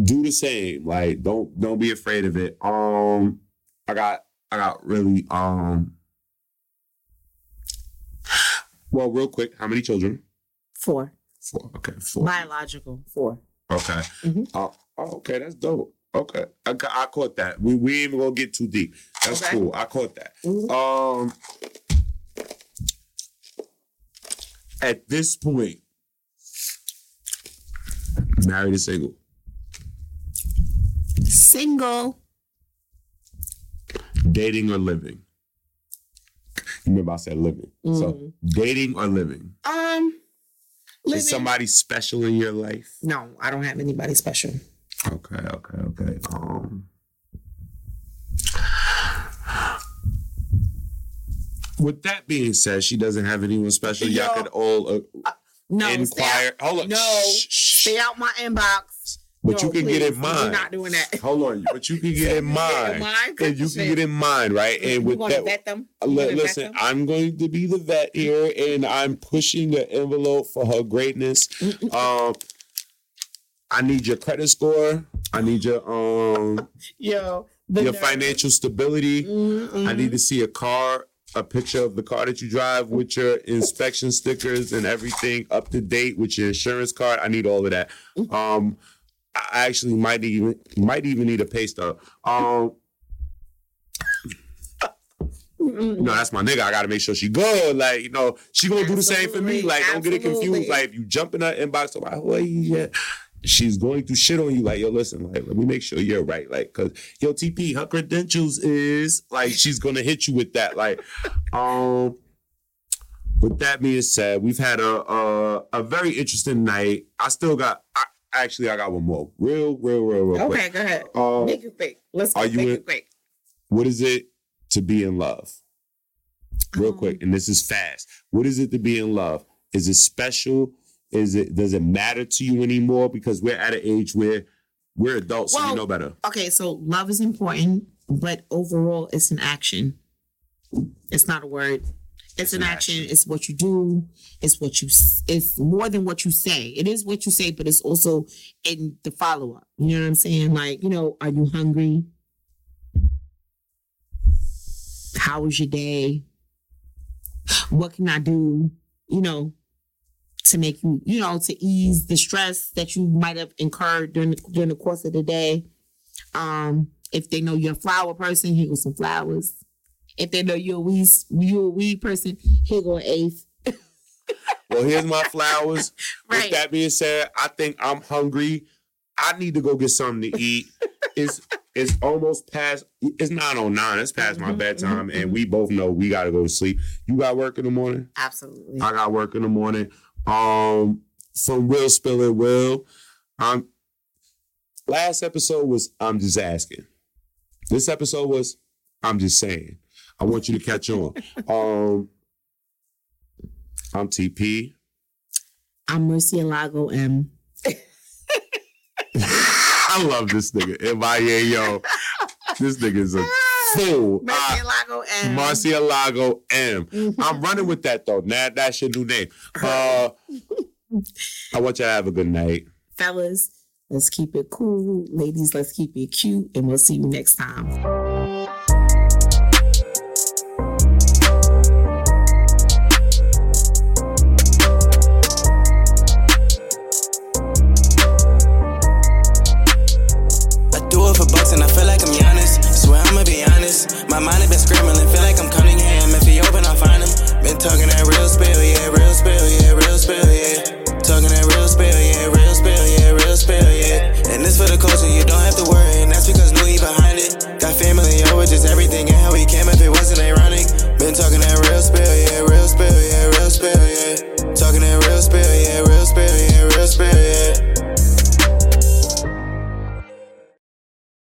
do the same. Like don't don't be afraid of it. Um I got I got really um well real quick, how many children? Four Four. Okay, four. biological four. Okay. Mhm. Oh, oh, okay, that's dope. Okay, I, I caught that. We we ain't even gonna get too deep. That's Okay. cool. I caught that. Mhm. Um, at this point, married or single? Single. Dating or living? You remember I said living. So Mhm. dating or living? Um, living. Is somebody special in your life? No, I don't have anybody special. Okay, okay, okay. Um, with that being said, she doesn't have anyone special. Y'all could all uh, No, inquire. Hold on. No. Shh, Stay out my inbox. But No, you can please, get in We're mine. not doing that. Hold on, but you can get in [laughs] mine? And you can get in mine, right? And with that, vet them? Li- vet listen, them? I'm going to be the vet here, and I'm pushing the envelope for her greatness. Um, I need your credit score. I need your um Yo, your nerve. financial stability. Mm-mm. I need to see a car, a picture of the car that you drive with your inspection stickers and everything up to date with your insurance card. I need all of that. Um, I actually might even might even need a pay stub. Um, no, that's my nigga. I gotta make sure she good. Like, you know, she gonna do the same for me. Absolutely, Like, don't get it confused. Like, if you jump in her inbox, I'm like, oh yeah. She's going to shit on you. Like, yo, listen, like, let me make sure you're right. Like, cause yo, TP, her credentials is like she's gonna hit you with that. Like, um, with that being said, we've had a a, a very interesting night. I still got I, actually I got one more. Real, real, real, real quick. Okay, go ahead. Um, Make it quick. Let's go. are you Make in- it quick. what is it to be in love? Real Um, quick, and this is fast. What is it to be in love? Is it special? Is it does it matter to you anymore? Because we're at an age where we're adults, so we know better. Okay, so love is important, but overall, it's an action. It's not a word. It's, an, an action. action. It's what you do. It's what you. It's more than what you say. It is what you say, but it's also in the follow up. You know what I'm saying? Like, you know, are you hungry? How was your day? What can I do? You know, to make you, you know, to ease the stress that you might have incurred during the, during the course of the day. Um, if they know you're a flower person, here go some flowers. If they know you're a weed, you're a weed person, here go an eighth. [laughs] Well, here's my flowers. [laughs] right. With that being said, I think I'm hungry. I need to go get something to eat. [laughs] It's it's almost past. It's nine oh nine. It's past my Mhm, bedtime, mhm, and we both know we got to go to sleep. You got work in the morning. Absolutely. I got work in the morning. Um, from Will Spill It Will. Um, last episode was I'm just asking. This episode was I'm just saying. I want you to catch on. Um, I'm TP. I'm Mercy Alago M. [laughs] I love this nigga. MIA, yo. This nigga's a fool. Mercy Uh, Alago M. Marcia Lago M. I'm running with that though. Now that's your new name. Uh, I want you to have a good night. Fellas, let's keep it cool. Ladies, let's keep it cute. And we'll see you next time. just everything and how we came if it wasn't ironic. Been talking that real spill, yeah, real spill, yeah, real spill, yeah. Talking that real spill, yeah, real spill, yeah, real spill, yeah.